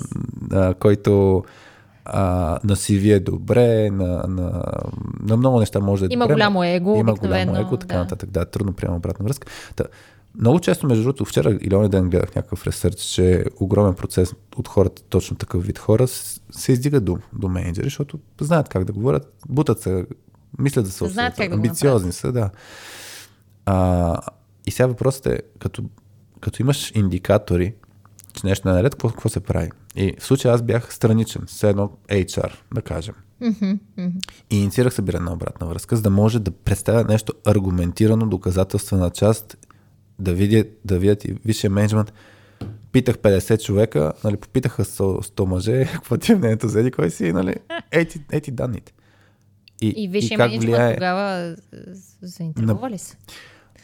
А, а, който а, на CV е добре, на, на, на много неща може да е Има добре. голямо его, Има обикновено, голямо его, така да. нататък. Да, трудно приема обратна връзка. Та, много често, между другото, вчера или онзи ден гледах някакъв ресърч, че огромен процес от хората, точно такъв вид хора, с- се издигат до, до менеджери, защото знаят как да говорят, бутат се, мислят да се Знаят как да амбициозни са, да. А, и сега въпросът е, като, като имаш индикатори, че нещо не е наред, какво, какво се прави? И в случая аз бях страничен, все едно HR, да кажем. И инициирах събиране на обратна връзка, за да може да представя нещо аргументирано, доказателствена част, да видят, да видят и висшия менеджмент. Питах 50 човека, нали, попитаха 100, 100 мъже, <laughs> какво ти е мнението за еди, кой си, нали, ети, ети данните. И висшия как менеджмент влияе- тогава заинтригува ли се?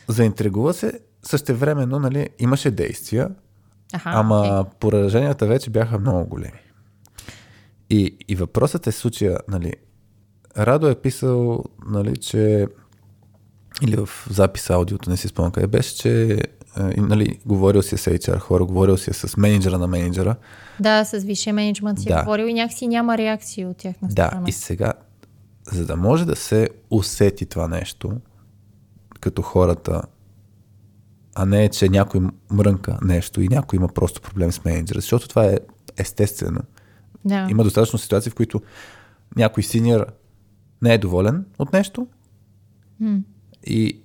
Заинтригува се, същевременно, нали, имаше действия, Аха, Ама окей. пораженията вече бяха много големи. И, и въпросът е случая, нали, Радо е писал, нали, че или в запис аудиото, не си спомням къде беше, че и, нали, говорил си с HR хора, говорил си с менеджера на менеджера. Да, с висшия менеджмент си Да. да. говорил и някакси няма реакции от тяхна Да, страна. и сега, за да може да се усети това нещо, като хората, а не че някой мрънка нещо и някой има просто проблем с менеджера, защото това е естествено. да. Има достатъчно ситуации, в които някой синьор не е доволен от нещо М. и,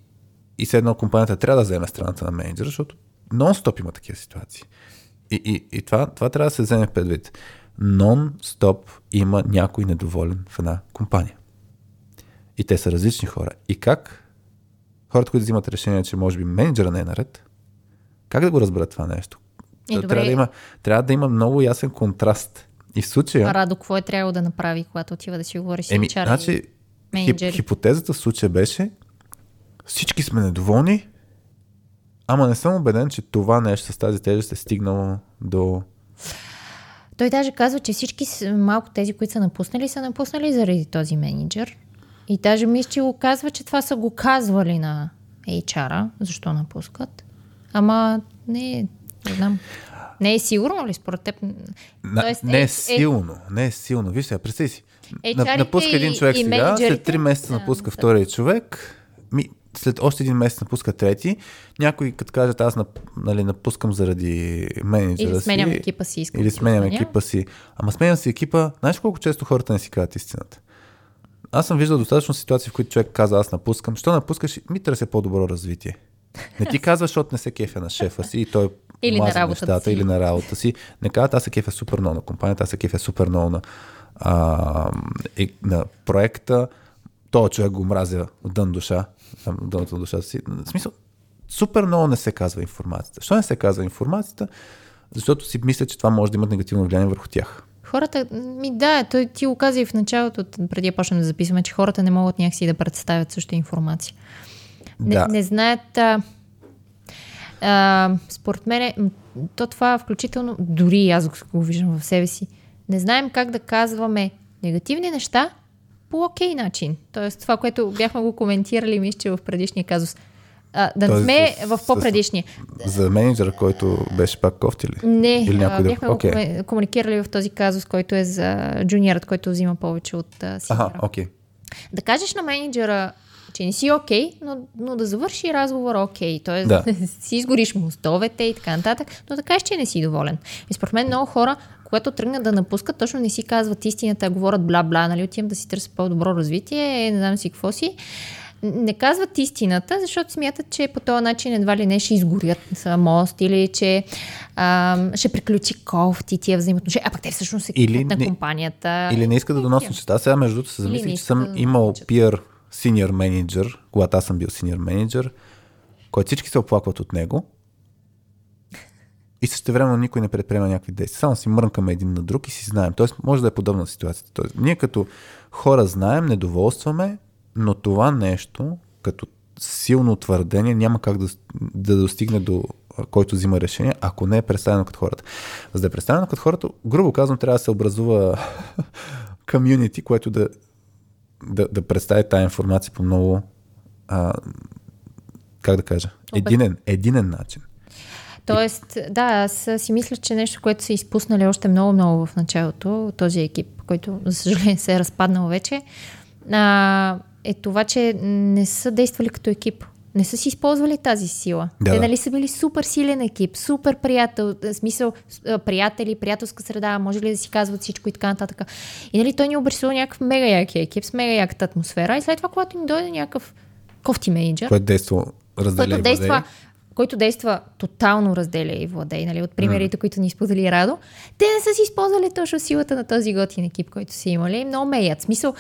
и все едно компанията трябва да вземе страната на менеджера, защото нон-стоп има такива ситуации. И, и, и това, това трябва да се вземе предвид. Нон-стоп има някой недоволен в една компания. И те са различни хора. И как хората, които взимат решение, че може би менеджера не е наред, как да го разберат това нещо? Е, добре. трябва, да има, трябва да има много ясен контраст. И в случая... Радо, какво е трябвало да направи, когато отива да си говори с Еми, HR? значи, хип, менеджери? хипотезата в случая беше всички сме недоволни, ама не съм убеден, че това нещо с тази тежест е стигнало до... Той даже казва, че всички малко тези, които са напуснали, са напуснали заради този менеджер. И даже мисля, че го казва, че това са го казвали на HR-а, защо напускат. Ама не, не знам. Не е сигурно ли според теб? На, Тоест, не е- е, е- силно, не е силно. Виж сега, представи си. На, напуска един човек и сега, след менеджерите, 3 месеца да, напуска да. втория човек, ми, след още един месец напуска трети, някой като кажат аз нали, напускам заради менеджера Или сменям си, екипа си, Или да си сменям остана. екипа си. Ама сменям си екипа, знаеш колко често хората не си казват истината? Аз съм виждал достатъчно ситуации, в които човек каза аз напускам. Що напускаш? Ми търся по-добро развитие. Не ти казва, защото не се кефя на шефа си и той Или на работата нещата, си. или на работа си. Не казват, аз се кефя супер много на компанията, аз се кефя супер много на, а, и, на проекта. Той човек го мразя от дън душа, дъното на душата си. В смисъл, супер много не се казва информацията. Защо не се казва информацията? Защото си мисля, че това може да има негативно влияние върху тях. Хората, ми да, той ти го каза и в началото, преди да почнем да записваме, че хората не могат някакси да представят също информация. Не, Да. не знаят. А, а, според мен, то това включително, дори и аз го виждам в себе си, не знаем как да казваме негативни неща по окей начин. Тоест, това, което бяхме го коментирали, мисля, че в предишния казус. А, да не сме в по-предишния. За менеджера, който беше пак кофти ли? Не, Или някой бяхме Окей. го коме- комуникирали в този казус, който е за джуниорът, който взима повече от а. Аха, окей. Да кажеш на менеджера, че не си окей, но, но да завърши разговора окей. Тоест Да. да. <laughs> си изгориш мостовете и така нататък, но да кажеш, че не си доволен. И според мен много хора, когато тръгнат да напускат, точно не си казват истината, а говорят бла-бла, нали, отивам да си търся по-добро развитие, не знам си какво си. Не казват истината, защото смятат, че по този начин едва ли не ще изгорят мост или че а, ще приключи кофти тия взаимоотношения. А пък те всъщност са Или екипът на компанията. Или не иска да доносят неща. Аз сега, между другото, се замислих, че съм да имал пиер синьор менеджер, когато аз съм бил синьор менеджер, който всички се оплакват от него. И също време никой не предприема някакви действия. Само си мрънкаме един на друг и си знаем. Тоест, може да е подобна ситуацията. Тоест, ние като хора знаем, недоволстваме, но това нещо, като силно твърдение, няма как да, да достигне до който взима решение, ако не е представено като хората. За да е представено като хората, грубо казвам, трябва да се образува <laughs> комюнити, което да, да, да представи тази информация по много а, как да кажа, единен, единен начин. Тоест, да, аз си мисля, че нещо, което са изпуснали още много-много в началото, този екип, който, за съжаление, се е разпаднал вече, а, е това, че не са действали като екип. Не са си използвали тази сила. Да, Те нали са били супер силен екип, супер приятел, в смисъл приятели, приятелска среда, може ли да си казват всичко и така нататък. И нали той ни обрисува някакъв мега яки екип с мега яката атмосфера и след това, когато им дойде някакъв кофти менеджер, Което действа разделя който и действа. Който действа тотално разделя и владей, нали, от примерите, mm. които ни сподели Радо, те не са си използвали точно силата на този готин екип, който са имали. Много меят. Смисъл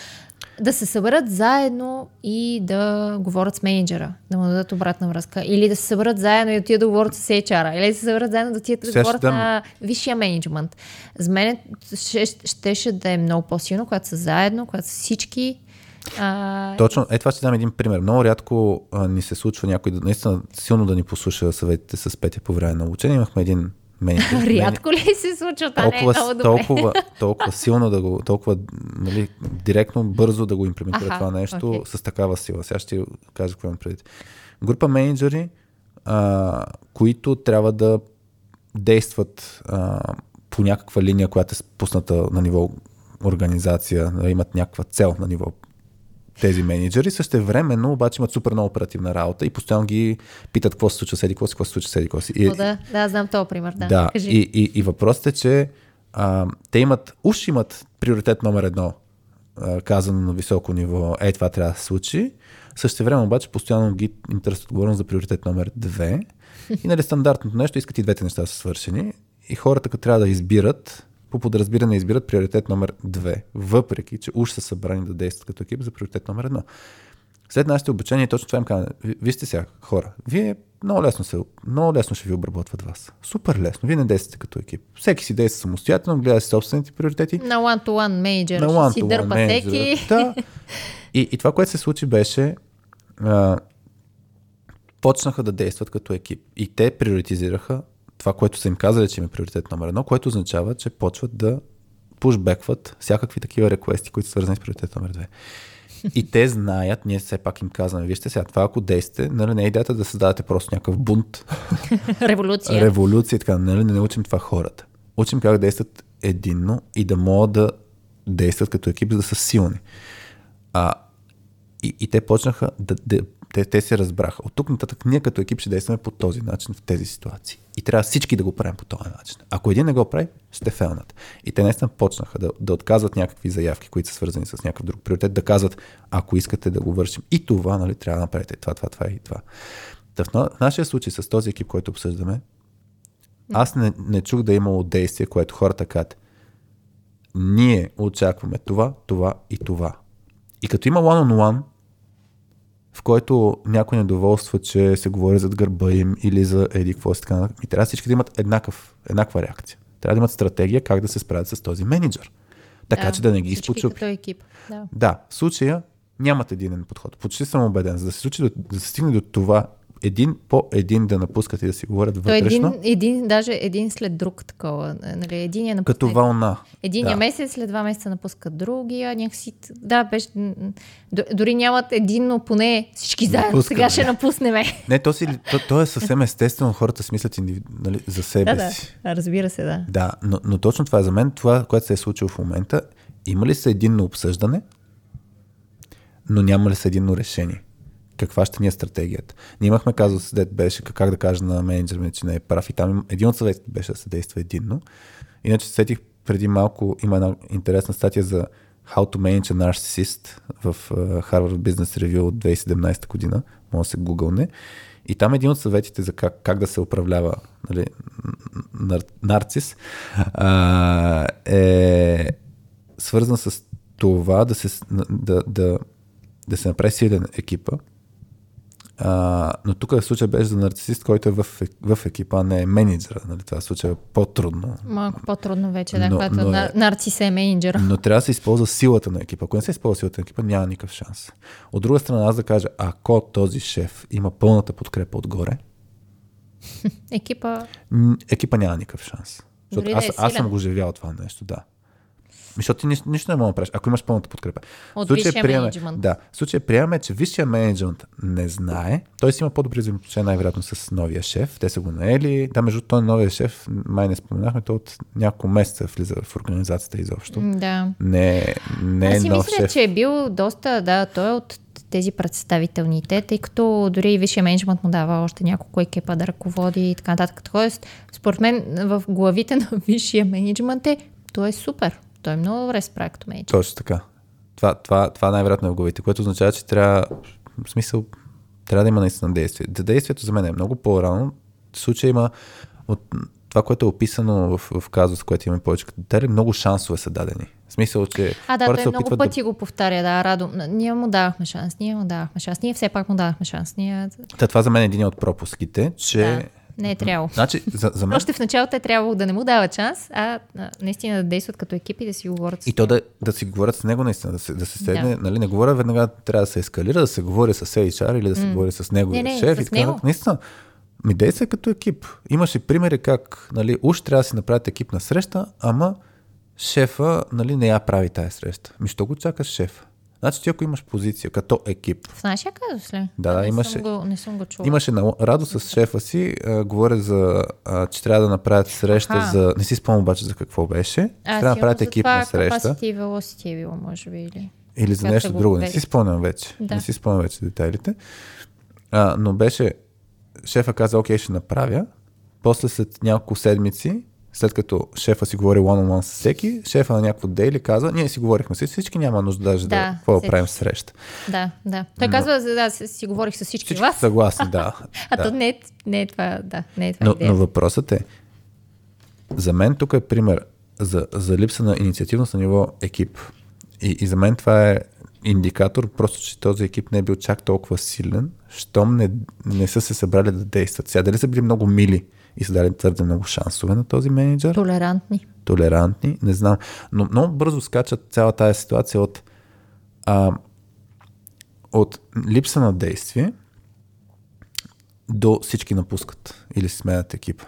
да се съберат заедно и да говорят с менеджера, да му дадат обратна връзка. Или да се съберат заедно и да отидат да говорят с HR. Или да се съберат заедно да отидат да ще говорят дам- на висшия менеджмент. За мен ще, щеше да е много по-силно, когато са заедно, когато са всички. А, Точно, е това ще дам един пример. Много рядко а, ни се случва някой да, наистина силно да ни послуша съветите с Петя по време на обучение. Имахме един менеджер. <laughs> рядко ли се случва? Това не е толкова, много толкова, <laughs> толкова силно да го, толкова нали, директно, бързо да го имплементира Аха, това нещо окей. с такава сила. Сега ще кажа какво имам предвид. Група менеджери, а, които трябва да действат а, по някаква линия, която е спусната на ниво организация, да имат някаква цел на ниво тези менеджери, също времено обаче имат супер много оперативна работа и постоянно ги питат какво се случва, седи, какво си, какво се случва, седи, какво си. И, О, да, да, знам този пример. Да, да, Кажи. и, и, и въпросът е, че а, те имат, уж имат приоритет номер едно, а, казано на високо ниво, е, това трябва да се случи. Също време обаче постоянно ги интересува отговорност за приоритет номер две. И нали стандартното нещо, искат и двете неща са свършени. И хората, като трябва да избират, по подразбиране избират приоритет номер две, въпреки, че уж са събрани да действат като екип за приоритет номер едно. След нашите обучения точно това им казваме. Ви- Вижте сега, хора, вие много лесно, се, много лесно ще ви обработват вас. Супер лесно. Вие не действате като екип. Всеки си действа самостоятелно, гледа си собствените приоритети. На one-to-one менеджер На ще one си дърпа всеки. Да. И, и това, което се случи беше, а, почнаха да действат като екип. И те приоритизираха това, което са им казали, че им е приоритет номер едно, което означава, че почват да пушбекват всякакви такива реквести, които са свързани с приоритет номер две. И те знаят, ние все пак им казваме, вижте сега, това ако действате, нали не е идеята да създадете просто някакъв бунт, <laughs> Революция. революция така, нали не научим това хората. Учим как действат единно и да могат да действат като екип, за да са силни. А, и, и те почнаха да, да те, те се разбраха. От тук нататък ние като екип ще действаме по този начин в тези ситуации. И трябва всички да го правим по този начин. Ако един не го прави, ще фелнат. И те наистина почнаха да, да отказват някакви заявки, които са свързани с някакъв друг приоритет, да казват, ако искате да го вършим и това, нали, трябва да направите това, това, това и това. Та в на- нашия случай с този екип, който обсъждаме, аз не, не чух да е имало действие, което хората казват, ние очакваме това, това и това. И като има one-on-one, в който някой недоволства, че се говори зад гърба им или за еди какво си така, и трябва всички да имат еднакъв, еднаква реакция. Трябва да имат стратегия как да се справят с този менеджер. Така че да не ги изпочупи. екип. Да. Да, в случая нямат единен подход. Почти съм убеден. За да се случи да се стигне до това един по един да напускат и да си говорят То е вътрешно, един, един, даже един след друг такова. Нали, един е като вълна. Единия да. месец, след два месеца напускат другия, някакси... Да, беше... Дори нямат единно, поне всички заедно. Сега ще напуснеме. <laughs> Не, то, си, то, то е съвсем естествено, хората смислят индиви, нали, за себе Да, да. си. Разбира се, да. Да, но, но точно това е за мен. Това, което се е случило в момента, има ли се единно обсъждане, но няма ли се единно решение? Каква ще ни е стратегията? Ние имахме казус, дет беше как да кажа на менеджера ми, че не е прав и там един от съветите беше да се действа единно. Иначе сетих преди малко, има една интересна статия за How to Manage a Narcissist в uh, Harvard Business Review от 2017 година. Може да се гугълне. И там един от съветите за как, как да се управлява нали, нар, нарцис а, е свързан с това да се, да, да, да се направи силен екипа. А, но тук в случая беше за нарцисист, който е в, в екипа, а не е менеджера. Нали? Това в случая е по-трудно. Малко по-трудно вече, да, Но- когато но е- нар- нарцис е менеджера. Но трябва да се използва силата на екипа. Ако не се използва силата на екипа, няма никакъв шанс. От друга страна, аз да кажа, ако този шеф има пълната подкрепа отгоре, <laughs> Екипа... екипа няма никакъв шанс. Защото Дори да аз, е аз съм го живял това нещо, да. Защото ти нищо, нищо не мога да правиш, ако имаш пълната подкрепа. От В случая висшия приемаме- менеджмент. Да, в случая приемаме, че висшия менеджмент не знае, той си има по-добри взаимоотношения най-вероятно с новия шеф, те са го наели, да, между той новия шеф, май не споменахме, той от няколко месеца влиза в организацията изобщо. Да. Не, не е Аз си нов мисля, шеф. че е бил доста, да, той е от тези представителните, тъй като дори и висшия менеджмент му дава още няколко екипа да ръководи и така нататък. Тоест, според мен в главите на <laughs> висшия менеджмент е, той е супер. Той е много добре справя като менеджер. Точно така. Това, това, това най-вероятно е в главите, което означава, че трябва, в смисъл, трябва да има наистина действие. Да, действието за мен е много по-рано. В случая има от това, което е описано в, в казус, което имаме повече като детайли, много шансове са дадени. В смисъл, че А, да, той се много пъти го повтаря, да, Радо. Ние му давахме шанс, ние му давахме шанс. Ние все пак му давахме шанс. Ние... да... Та, това за мен е един от пропуските, че... Да, не е трябвало. Значи, за, за мен... Още в началото е трябвало да не му дават шанс, а, наистина да действат като екип и да си говорят с И то да, да си говорят с него наистина, да се, да се седне, Да. нали, не говоря веднага, трябва да се ескалира, да се говори с HR или да се говори с неговия Не, не, шеф с и така. него. Наистина, ми действа като екип. Имаше примери как, нали, уж трябва да си направят екипна среща, ама шефа, нали, не я прави тая среща. Ми, що го чакаш шеф? Значи ти ако имаш позиция като екип, В нашия казус ли? Да, да, не имаше- Съм го, не съм го чула. Имаше на радост с шефа си, а, говоря за, а, че трябва да направят среща Аха. за... Не си спомням обаче за какво беше. А, трябва да направят екипна това среща. Capacity Velocity е било, може би, или... Или за нещо друго. Не си спомням вече. Да. Не си спомням вече детайлите. А, но беше... Шефа каза, окей, ще направя. После след няколко седмици, след като шефа си говори one-on-one с всеки, шефа на някакво дейли казва, ние си говорихме с всички, няма нужда даже да, Да, какво да правим среща. Да, да. Той казва, да, си говорих с всички, Всички вас, съгласни, да. <laughs> а да. то не е, не е това, да, не е това Но, идея. но въпросът е, за мен тук е пример за, за липса на инициативност на ниво екип. И, и за мен това е индикатор, просто че този екип не е бил чак толкова силен, щом не, не са се събрали да действат. Сега дали са били много мили и са дали твърде много шансове на този менеджер, Толерантни. толерантни, не знам. Но много бързо скачат цяла тази ситуация от, а, от липса на действие до всички напускат или сменят екипа.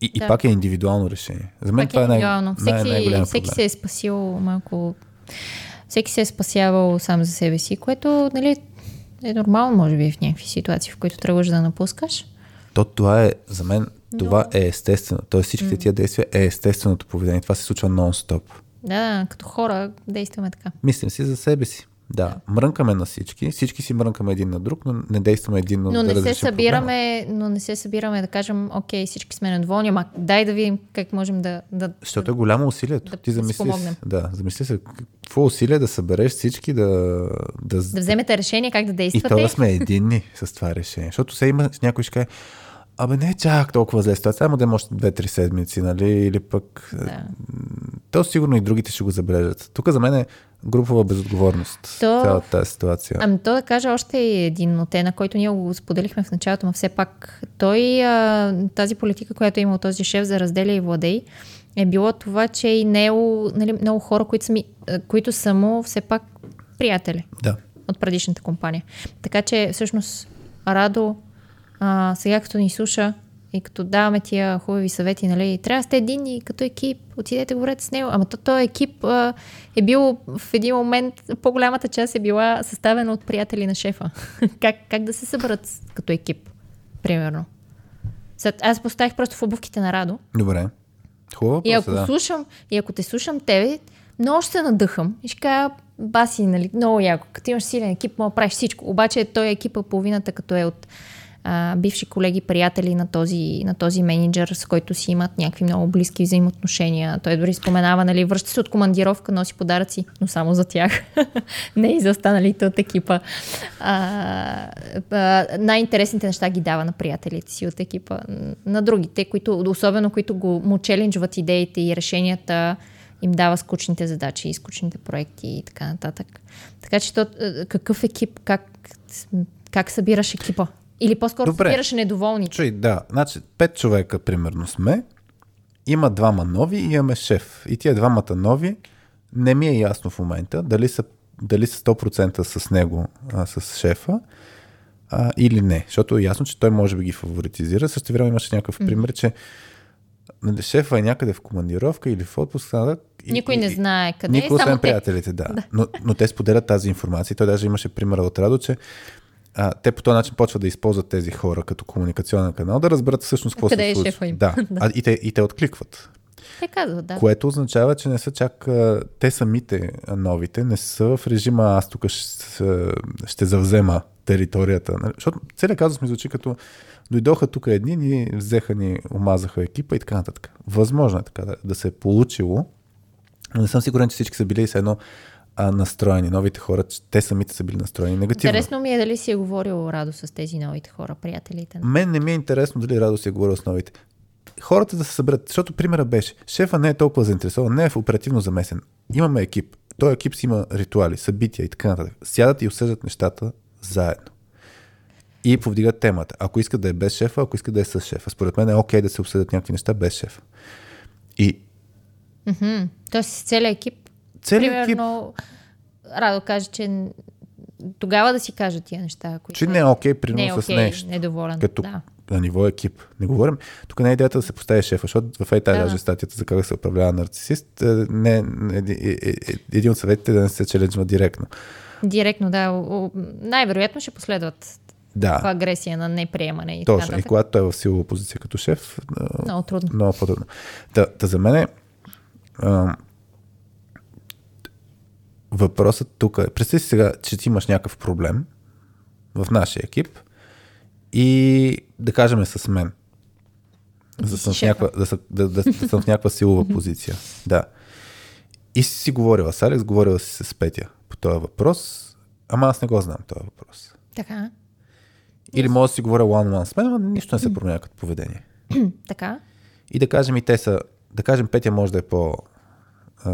И, и Да. пак е индивидуално решение. За мен Пак това е е най- индивидуално. най- Всеки, най-голям всеки проблем. се е спасил малко... Всеки се е спасявал сам за себе си, което нали, е нормално, може би, в някакви ситуации, в които тръгваш да напускаш. То това е, за мен, това е естествено. Тоест всичките тия действия е естественото поведение. Това се случва нон-стоп. Да, като хора действаме така. Мислим си за себе си. Да, мрънкаме на всички, всички си мрънкаме един на друг, но не действаме един Но да не се разрешим проблема. събираме, но не се събираме да кажем, окей, всички сме недоволни, ама дай да видим как можем да, да Защото е голямо усилието. Да- Ти да замисли, помогнем. да, замисли се какво усилие да събереш всички, да, да, да вземете решение как да и действате. то да сме единни с това решение. Защото се има някой ще каже, абе не е чак толкова зле ситуация, само да има още 2-3 седмици, нали, или пък... Да. То сигурно и другите ще го забележат. Тук за мен е групова безотговорност. То- Цялата тази ситуация. Ами то да кажа още един от на който ние го споделихме в началото, но все пак той, а, тази политика, която е имал този шеф за разделя и владей, е било това, че и него, нали, много хора, които са, ми, а, които са му все пак приятели Да. от предишната компания. Така че всъщност Радо а, сега като ни слуша и като даваме тия хубави съвети, нали, трябва да сте единни като екип, отидете говорете с него. Ама то, този екип а, е бил в един момент, по-голямата част е била съставена от приятели на шефа. <laughs> как, как да се съберат като екип, примерно. След, аз поставих просто в обувките на Радо Добре. Хубаво и ако да. слушам, и ако те слушам тебе, много ще се надъхам и ще кажа, баси, нали, много яко. Като имаш силен екип, мога да правиш всичко. Обаче той екип е половината, като е от а, бивши колеги, приятели на този, на този менеджер, с който си имат някакви много близки взаимоотношения. Той дори споменава, нали, връща се от командировка, носи подаръци, но само за тях. <laughs> Не и за останалите от екипа. А, а, най-интересните неща ги дава на приятелите си от екипа. На другите, които, особено които го, му челенджват идеите и решенията, им дава скучните задачи и скучните проекти и така нататък. Така че то, какъв екип, как, как събираш екипа? Или по-скоро Добре. събираш недоволните? Чуй, да. Значи, пет човека примерно сме. Има двама нови и имаме шеф. И тия двамата нови не ми е ясно в момента дали са, дали са 100% с него, а, с шефа а, или не. Защото е ясно, че той може би ги фаворитизира. Също време имаше някакъв пример, че нали, шефа е някъде в командировка или в отпуск, и- Никой не знае къде е, Никой, освен те. приятелите, <laughs> да. Но, но те споделят тази информация. Той даже имаше пример от Радо, че а, те по този начин почват да използват тези хора като комуникационен канал, да разберат всъщност какво Къде се е случва. шефа им. <laughs> Да, а, и, те, и те откликват. Те казват, да. Което означава, че не са чак те самите новите, не са в режима аз тук ще, ще завзема територията. Защото целият казус ми звучи като дойдоха тук едни, ни взеха ни, омазаха екипа и така нататък. Възможно е така да, да се е получило, но не съм сигурен, че всички са били с едно а, настроени. Новите хора, те самите са били настроени негативно. Интересно ми е дали си е говорил Радо с тези новите хора, приятелите. Мен не ми е интересно дали Радо си е говорил с новите. Хората да се съберат, защото примера беше, шефа не е толкова заинтересован, не е в оперативно замесен. Имаме екип. Той екип си има ритуали, събития и така нататък. Сядат и обсъждат нещата заедно. И повдигат темата. Ако искат да е без шефа, ако искат да е с шефа. Според мен е окей да се обсъдят някакви неща без шефа. И Мгм. Тоест целият екип. Целият екип, Примерно, Радо каже, че тогава да си кажат тия неща, които... че не е окей, не е примерно с нещо. недоволен. Като Да. на ниво екип. Не говорим. Тук не е идеята да се постави шефа, защото в Да. даже статията за как се управлява нарцисист, е, не, е, е, е, един от съветите е да не се челенджва директно. Директно, да. Най-вероятно ще последват Да, такава агресия на неприемане и така точно. И нататък. когато той е в силова позиция като шеф, Много трудно. много по-трудно. Та, та за мен е, въпросът тук е, представи си сега, че ти имаш някакъв проблем в нашия екип и да кажем е с мен. Да си съм, в някаква, да, да, да, да съм в някаква силова позиция. Да. И си си говорила с Алекс, говорила си с Петя по този въпрос, ама аз не го знам този въпрос. Така. Или може да си говоря one-on-one с мен, ама нищо не се променя като поведение. Така. И да кажем и те са, да кажем Петя може да е по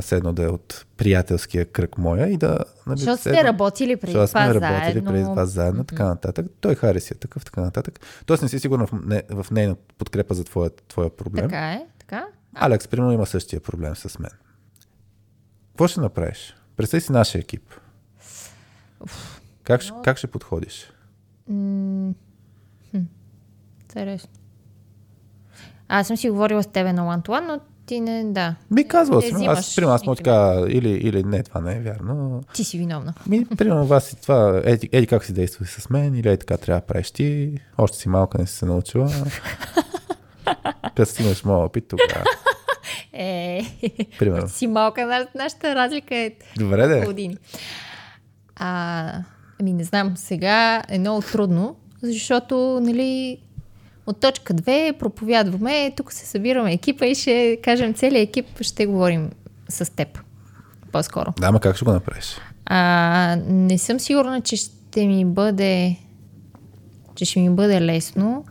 все едно да е от приятелския кръг моя и да... Нали, Защото сте работили преди това сме работили заедно. преди това заедно, така нататък. Той Хариси е такъв, така нататък. Тоест не си сигурен в, не, в нейна подкрепа за твоя, твоя проблем. Така е, така. Алекс, примерно, има същия проблем с мен. Какво ще направиш? Представи си нашия екип. Как, ще- как ще подходиш? М, хм, Интересно. Аз съм си говорила с тебе на one-to-one, но ти не, да. Ми казвал Не съм. Аз, примерно, аз мога така, или, или не, това не е вярно. Ти си виновна. Ми, примерно, вас и това, еди, еди как си действали с мен, или еди така трябва да правиш ти, още си малка, не си се научила. Като стигнеш моят опит, тогава. Е, Примерно. си малка, на- нашата разлика е Добре, де. години. А, ами не знам, сега е много трудно, защото, нали, от точка 2 проповядваме, тук се събираме екипа и ще кажем целият екип, ще говорим с теб. По-скоро. Да, ама как ще го направиш? А, не съм сигурна, че ще ми бъде че ще ми бъде лесно.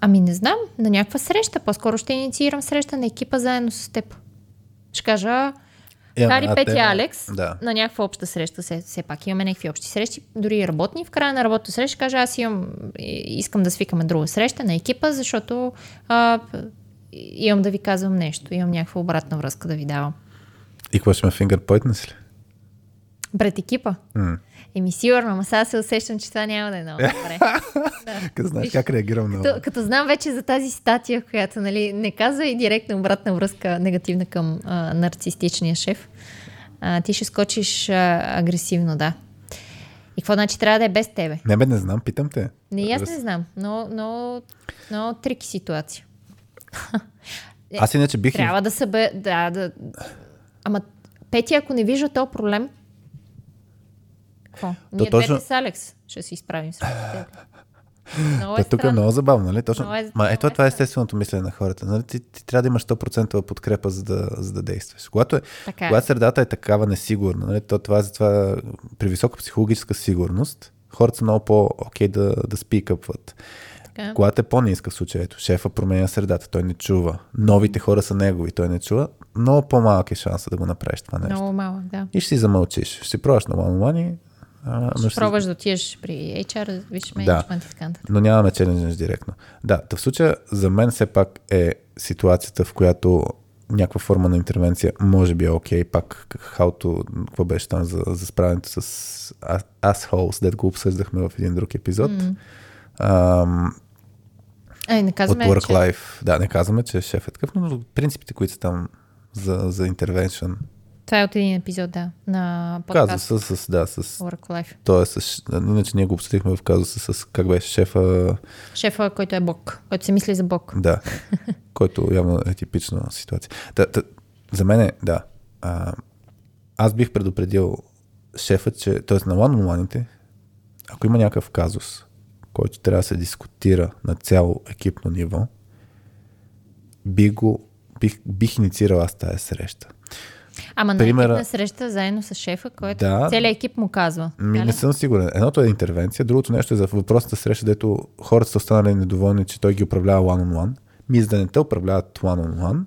Ами не знам, на някаква среща. По-скоро ще инициирам среща на екипа заедно с теб. Ще кажа, Е, Хари, ама Петя, те- Алекс, Да. на някаква обща среща, все, все пак имаме някакви общи срещи, дори и работни. В края на работната среща кажа, аз имам, и- искам да свикаме друга среща на екипа, защото а, имам да ви казвам нещо, имам някаква обратна връзка да ви давам. И какво ще ме фингърпойтнеш ли? Пред екипа? М. Еми сигурно, ама сега се усещам, че това няма да е много добре. <laughs> Като знаеш как реагирам на като, като знам вече за тази статия, която нали, не казва и директна обратна връзка негативна към а, нарцистичния шеф, а, ти ще скочиш а, агресивно, да. И какво значи трябва да е без тебе? Не бе, не знам, питам те. Не, аз не знам, но, но, но трики ситуация. Аз иначе бих... Трябва да се бе... Да, да... Ама Пети, ако не вижда този проблем, какво? Ние точно- двете с Алекс ще се изправим срещу теб. <laughs> Много е тук е много забавно, нали? Точно. Много е- Ма, ето е това е естественото мислене на хората. Нали? Ти, ти трябва да имаш 100% подкрепа, за да, за да действаш. Когато, е, Така е. когато средата е такава несигурна, нали? то това е затова при висока психологическа сигурност, хората са много по-окей да, да спикъпват. Така. Когато е по-ниска в случая, ето, шефа променя средата, той не чува. Новите хора са негови, той не чува. Много по-малък е шанса да го направиш това нещо. Много малък, да. И ще си замълчиш. Ще си пробваш на money, а, Ще ще пробваш да отидеш при HR, виж Да. менеджмент и така но нямаме челенджнеш директно. Да, в случая за мен все пак е ситуацията, в която някаква форма на интервенция може би е окей, пак хаото, какво беше там за, за справянето с assholes, дед го обсъждахме в един друг епизод. М. Ам, Ай, не от казваме, work че... life. Да, не казваме, че шеф е такъв, но принципите, които са там за, за intervention. Това е от един епизод, да, на подкаст Казуса с, да, с, Work Life. е с, иначе ние го обсъдихме в казуса с, как беше, шефа, Шефа, който е бог, който се мисли за бог. да, <laughs> който явно е типична ситуация. Та, та, за мен е, да, а, аз бих предупредил шефа, че, т.е. на one ако има някакъв казус, който трябва да се дискутира на цяло екипно ниво, бих го, бих, бих инициирал аз тази среща. Ама на Примера- екипна среща заедно с шефа, който Да. целият екип му казва. Ми, нали? не съм сигурен. Едното е интервенция, другото нещо е за въпросната среща, дето хората са останали недоволни, че той ги управлява one-on-one. Ми, за да не те управляват one-on-one,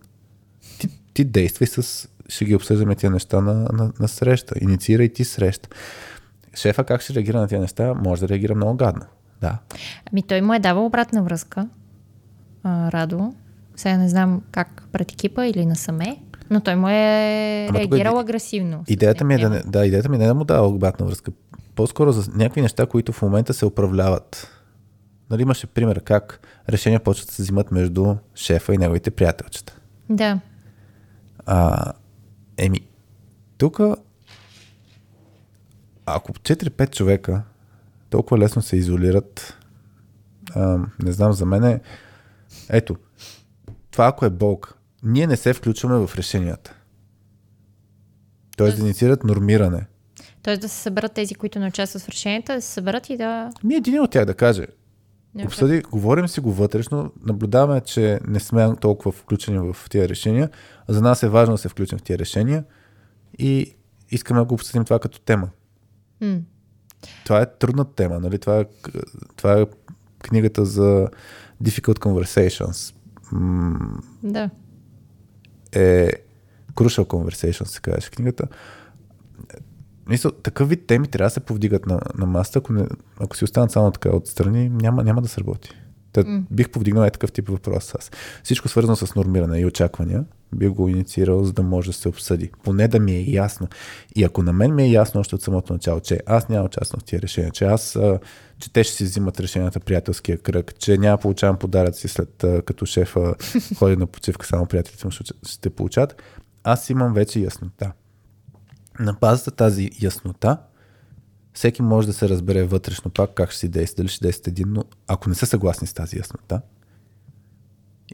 ти, ти действай с... Ще ги обсъждаме тия неща на, на, на среща. Инициирай ти среща. Шефа как ще реагира на тия неща? Може да реагира много гадно. Да. Ами той му е давал обратна връзка, а, Радо. Сега не знам как пред екипа или насаме, но той му е Ама тук реагирал иде- агресивно. Идеята ми е да не, да, идеята ми е да му дава обратна връзка. По-скоро за някакви неща, които в момента се управляват. Нали имаше пример как решения почват да се взимат между шефа и неговите приятелчета. Да. А, еми, тук, ако 4-5 човека толкова лесно се изолират, а, не знам, за мен е, ето, това ако е болка, ние не се включваме в решенията. Тоест да инициират нормиране. Тоест да се съберат тези, които не участват в решенията, да се съберат и да... Ми един от тях да каже, Някакъв- обсъди, говорим си го вътрешно, наблюдаваме, че не сме толкова включени в тия решения. За нас е важно да се включим в тия решения и искаме да го обсъдим това като тема. М. Това е трудна тема, нали? Това е, това е книгата за Difficult Conversations. М, Да. Е Crucial Conversations, се казваше книгата. Мисля, такъв вид теми трябва да се повдигат на, на масата, ако, не, ако си останат само така отстрани, няма, няма да сработи. Та, М. Бих повдигнал е такъв тип въпрос аз. Всичко свързано с нормиране и очаквания, бих го инициирал, за да може да се обсъди. Поне да ми е ясно. И ако на мен ми е ясно още от самото начало, че аз няма участвам в тия решения, че аз, че те ще си взимат решенията приятелския кръг, че няма получавам подаръци след като шефа <laughs> ходи на почивка, само приятелите му ще получат, аз имам вече яснота. На базата тази яснота, всеки може да се разбере вътрешно пак как ще си действа, дали ще действа единно, ако не са съгласни с тази яснота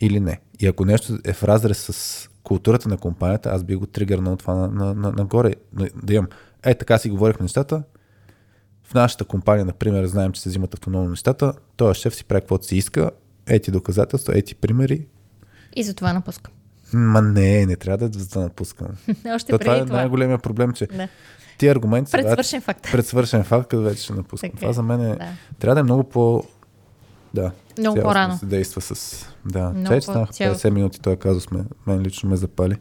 или не. И ако нещо е в разрез с културата на компанията, аз би го тригърнал това на, на, на, нагоре. На- Да имам, е, така си говорихме нещата. В нашата компания, например, знаем, че се взимат автономно нещата. Той шеф си прави каквото си иска. Ети доказателства, ети примери. И за това напускам. Ма не, не трябва да, да напускам. <laughs> Още То, това е това. най-големия проблем, че Да. Тия аргументи са Пред вече- свършен факт. пред свършен факт, като вече ще напускам. Така Това е, за мен е... да. Трябва да е много по... Да. Много по-рано. да се действа с... Да. Много че по-цялостно. 50 минути, той казус ме, мен лично ме запали,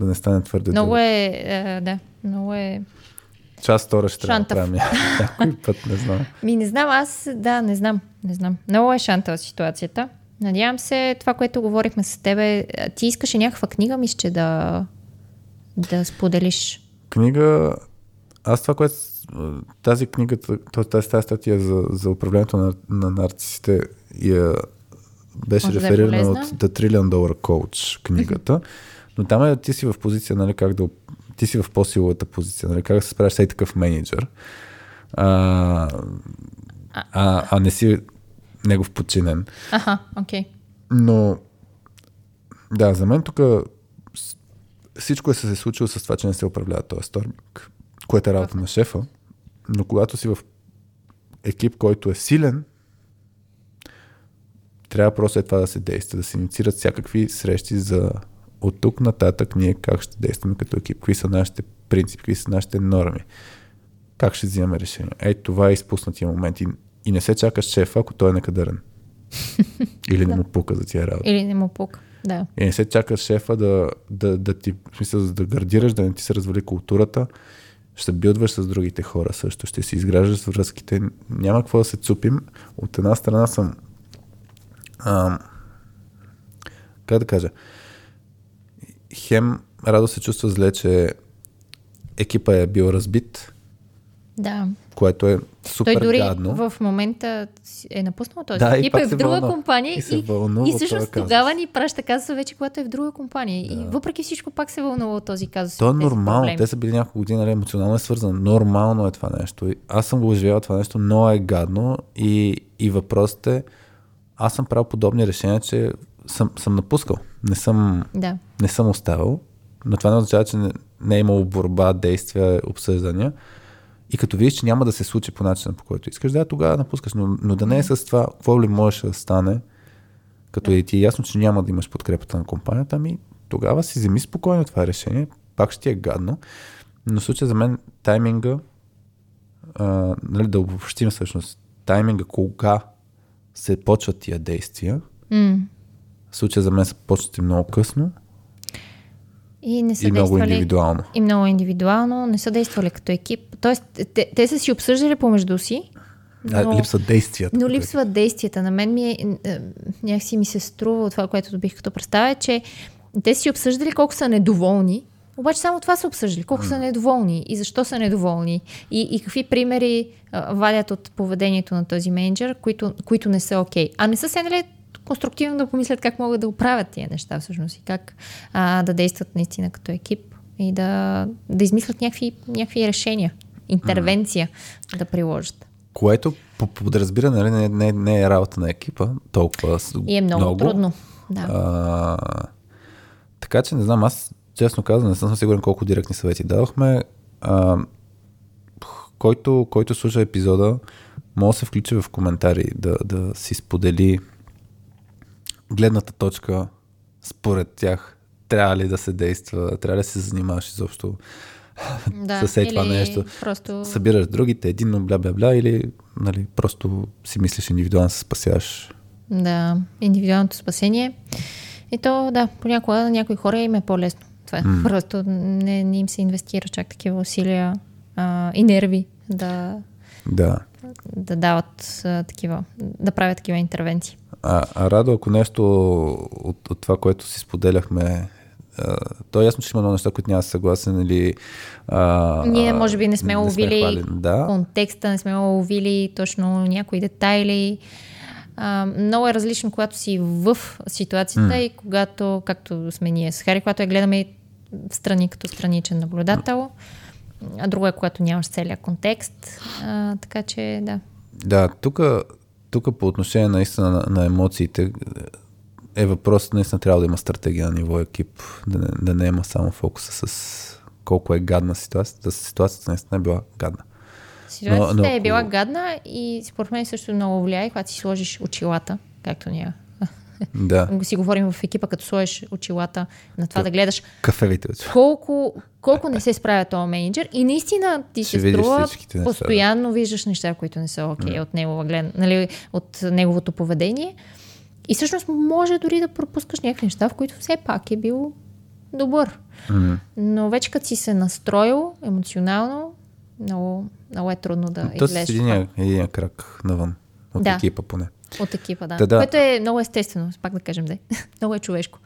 да не стане твърде Много дълго. е, е, да, много е... Час втора ще трябва да правим <laughs> някой път, не знам. Ми не знам, аз, да, не знам, не знам. Много е шантава ситуацията. Надявам се, това, което говорихме с тебе, а, ти искаше някаква книга, мисля, да, да споделиш. Книга... Аз това, което... Тази книга, тази, тази статия за, за управлението на, на нарцисите я беше Може да е реферирана от. The Trillion Dollar Coach книгата, но там е ти си в позиция, нали, как да... Ти си в по-силовата позиция, нали, как да се справиш с такъв менеджер, а, а, а не си негов подчинен. Аха, окей. Но, да, за мен тук всичко е се случило с това, че не се управлява този сторминг, което е работа на шефа. Но когато си в екип, който е силен, трябва просто е това да се действа, да се инициират всякакви срещи за от тук нататък ние как ще действаме като екип, какви са нашите принципи, какви са нашите норми, как ще взимаме решения. Ей, това е изпуснатия момент и, и не се чакаш шефа, ако той е некадърен. <laughs> Или не му пука за тия работа. Или не му пука. Да. И не се чакаш шефа да, да, да ти, в смисъл, да гардираш, да не ти се развали културата. Ще билдваш с другите хора също, ще си изграждаш връзките. Няма какво да се цупим. От една страна съм ам, как да кажа хем Радо се чувства зле, че екипа е бил разбит, Да. Което е супер Той дори гадно. в момента е напуснал този Да, и екип, е в друга вълнува. компания И се и от всъщност тогава ни праща казуса вече, когато е в друга компания. И въпреки всичко пак се вълнува този казус. То е нормално. проблеми. Те са били няколко години, нали, емоционално е свързано. Нормално е това нещо. И Аз съм го оживял това нещо, но е гадно. И, и въпросът е, аз съм правил подобни решения, че съм, съм напускал. Не съм, Да. не съм оставил. Но това не означава, че не, не е имало борба, действия, обсъждания. И като видиш, че няма да се случи по начина, по който искаш, да, тогава напускаш. Но, но да не е с това, какво ли можеше да стане, като и ти е ясно, че няма да имаш подкрепата на компанията, ами тогава си вземи спокойно това решение. Пак ще ти е гадно. Но в случая за мен тайминга, а, нали, да обобщим всъщност, тайминга кога се почват тия действия, в случая за мен са почнати много късно И не са и много индивидуално. И много индивидуално, не са действали като екип. Тоест, те, те са си обсъждали помежду си, А, но, липсват действията. но липсват действията. На мен ми е, е, някакси ми се струва от това, което добих като представя, че те си обсъждали колко са недоволни, обаче само това са обсъждали, колко са недоволни и защо са недоволни и, и какви примери а, вадят от поведението на този менеджер, които, които не са окей. А не са седнали конструктивно да помислят как могат да оправят тия неща всъщност и как а, да действат наистина като екип и да, да измислят някакви, някакви решения, интервенция да приложат. Което по подразбира, нали, не, не, не е работа на екипа толкова И е много, много. трудно. Да. А, така че не знам, аз честно казвам, не съм сигурен колко директни съвети дадохме. А, който, който слуша епизода, може да се включи в коментари, да, да си сподели гледната точка според тях. Трябва ли да се действа, трябва ли да се занимаваш изобщо да. <laughs> с е това нещо. Просто... събираш другите единно бля-бля-бля или нали, просто си мислиш индивидуално се спасяваш. Да, индивидуалното спасение. И то, да, понякога на някои хора им е по-лесно. Това mm. просто не, не им се инвестира чак такива усилия а, и нерви да, Да. да дават а, такива, да правят такива интервенции. А, Радо, ако нещо от, от това, което си споделяхме, а, то е ясно, че има много неща, които няма съгласен или... А, Ние може би не сме хвалили. Да, контекста, не сме уловили точно някои детайли. А, много е различно, когато си в ситуацията mm. и когато, както сме ние с Хари, когато я гледаме в страни като страничен наблюдател, а друго е, когато нямаш целият контекст. А, така че, да. да тук, тук по отношение наистина на, на емоциите е въпрос, наистина трябва да има стратегия на ниво екип, да не, да не има само фокуса с колко е гадна ситуацията. Ситуацията наистина е била гадна. Ситуацията Но- но е била гадна и според мен също много влияе, когато си сложиш очилата, както ние <laughs> Да, си говорим в екипа, като сложиш очилата на това да гледаш кафевите очи. колко, колко не се справя този менеджер и наистина ти се струва, неща, постоянно виждаш неща, които не са окей okay, от, негова глед, нали, от неговото поведение. И всъщност може дори да пропускаш някакви неща, в които все пак е бил добър. М. Но вече като си се настроил емоционално, много, много е трудно да То с излезеш единия, единия крак навън. От Да. екипа поне. От екипа. Да. Да, да. Което е много естествено, пак да кажем, да. <laughs> много е човешко.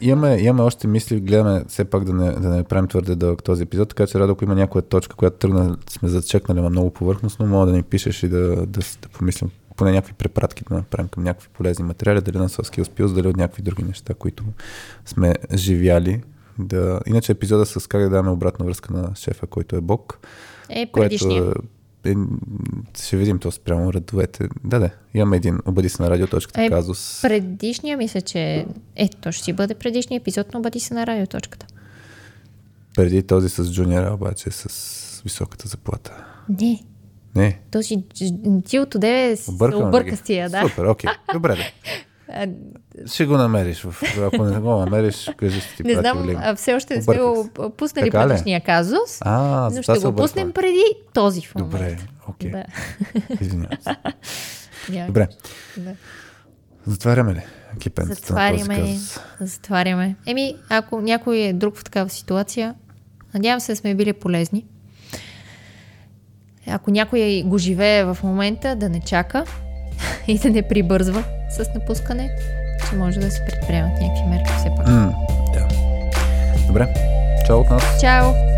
Имаме, имаме още мисли, гледаме все пак да не, да не правим твърде дълъг този епизод, така че радо, ако има някоя точка, която тръгна, сме зачекнали, ама много повърхностно, мога да ни пишеш и да, да, да, да помислим поне някакви препратки да направим към някакви полезни материали, дали на Soft Skills Pills, дали от някакви други неща, които сме живяли. Да... Иначе епизода с как да даваме обратна връзка на шефа, който е Бог, Е, което предишния. е, е, ще видим то спрямо редовете. Да, да, имаме един обади се на радиоточката Е, казус. Предишния мисля, че е, то ще си бъде предишния епизод, но бъди се на радиоточката. Преди този с Джуниора, обаче с високата заплата. Не, Не, този се объркам. ли обърка с тия, да. Супер, окей. Добре, да. А, Ще го намериш. Ако не го намериш, кажи ще ти не знам, линк. а, все още не сме пуснали предишния казус, А, но ще го пуснем преди този в момента. Добре, окей. Да. Извинявам се. <laughs> Добре, Да. затваряме ли кипенцата Затваряме. Затваряме. Еми, ако някой е друг в такава ситуация, надявам се да сме били полезни. Ако някой го живее в момента, да не чака <laughs> и да не прибързва с напускане, че може да се предприемат някакви мерки все пак. М, да. Добре, чао от нас. Чао!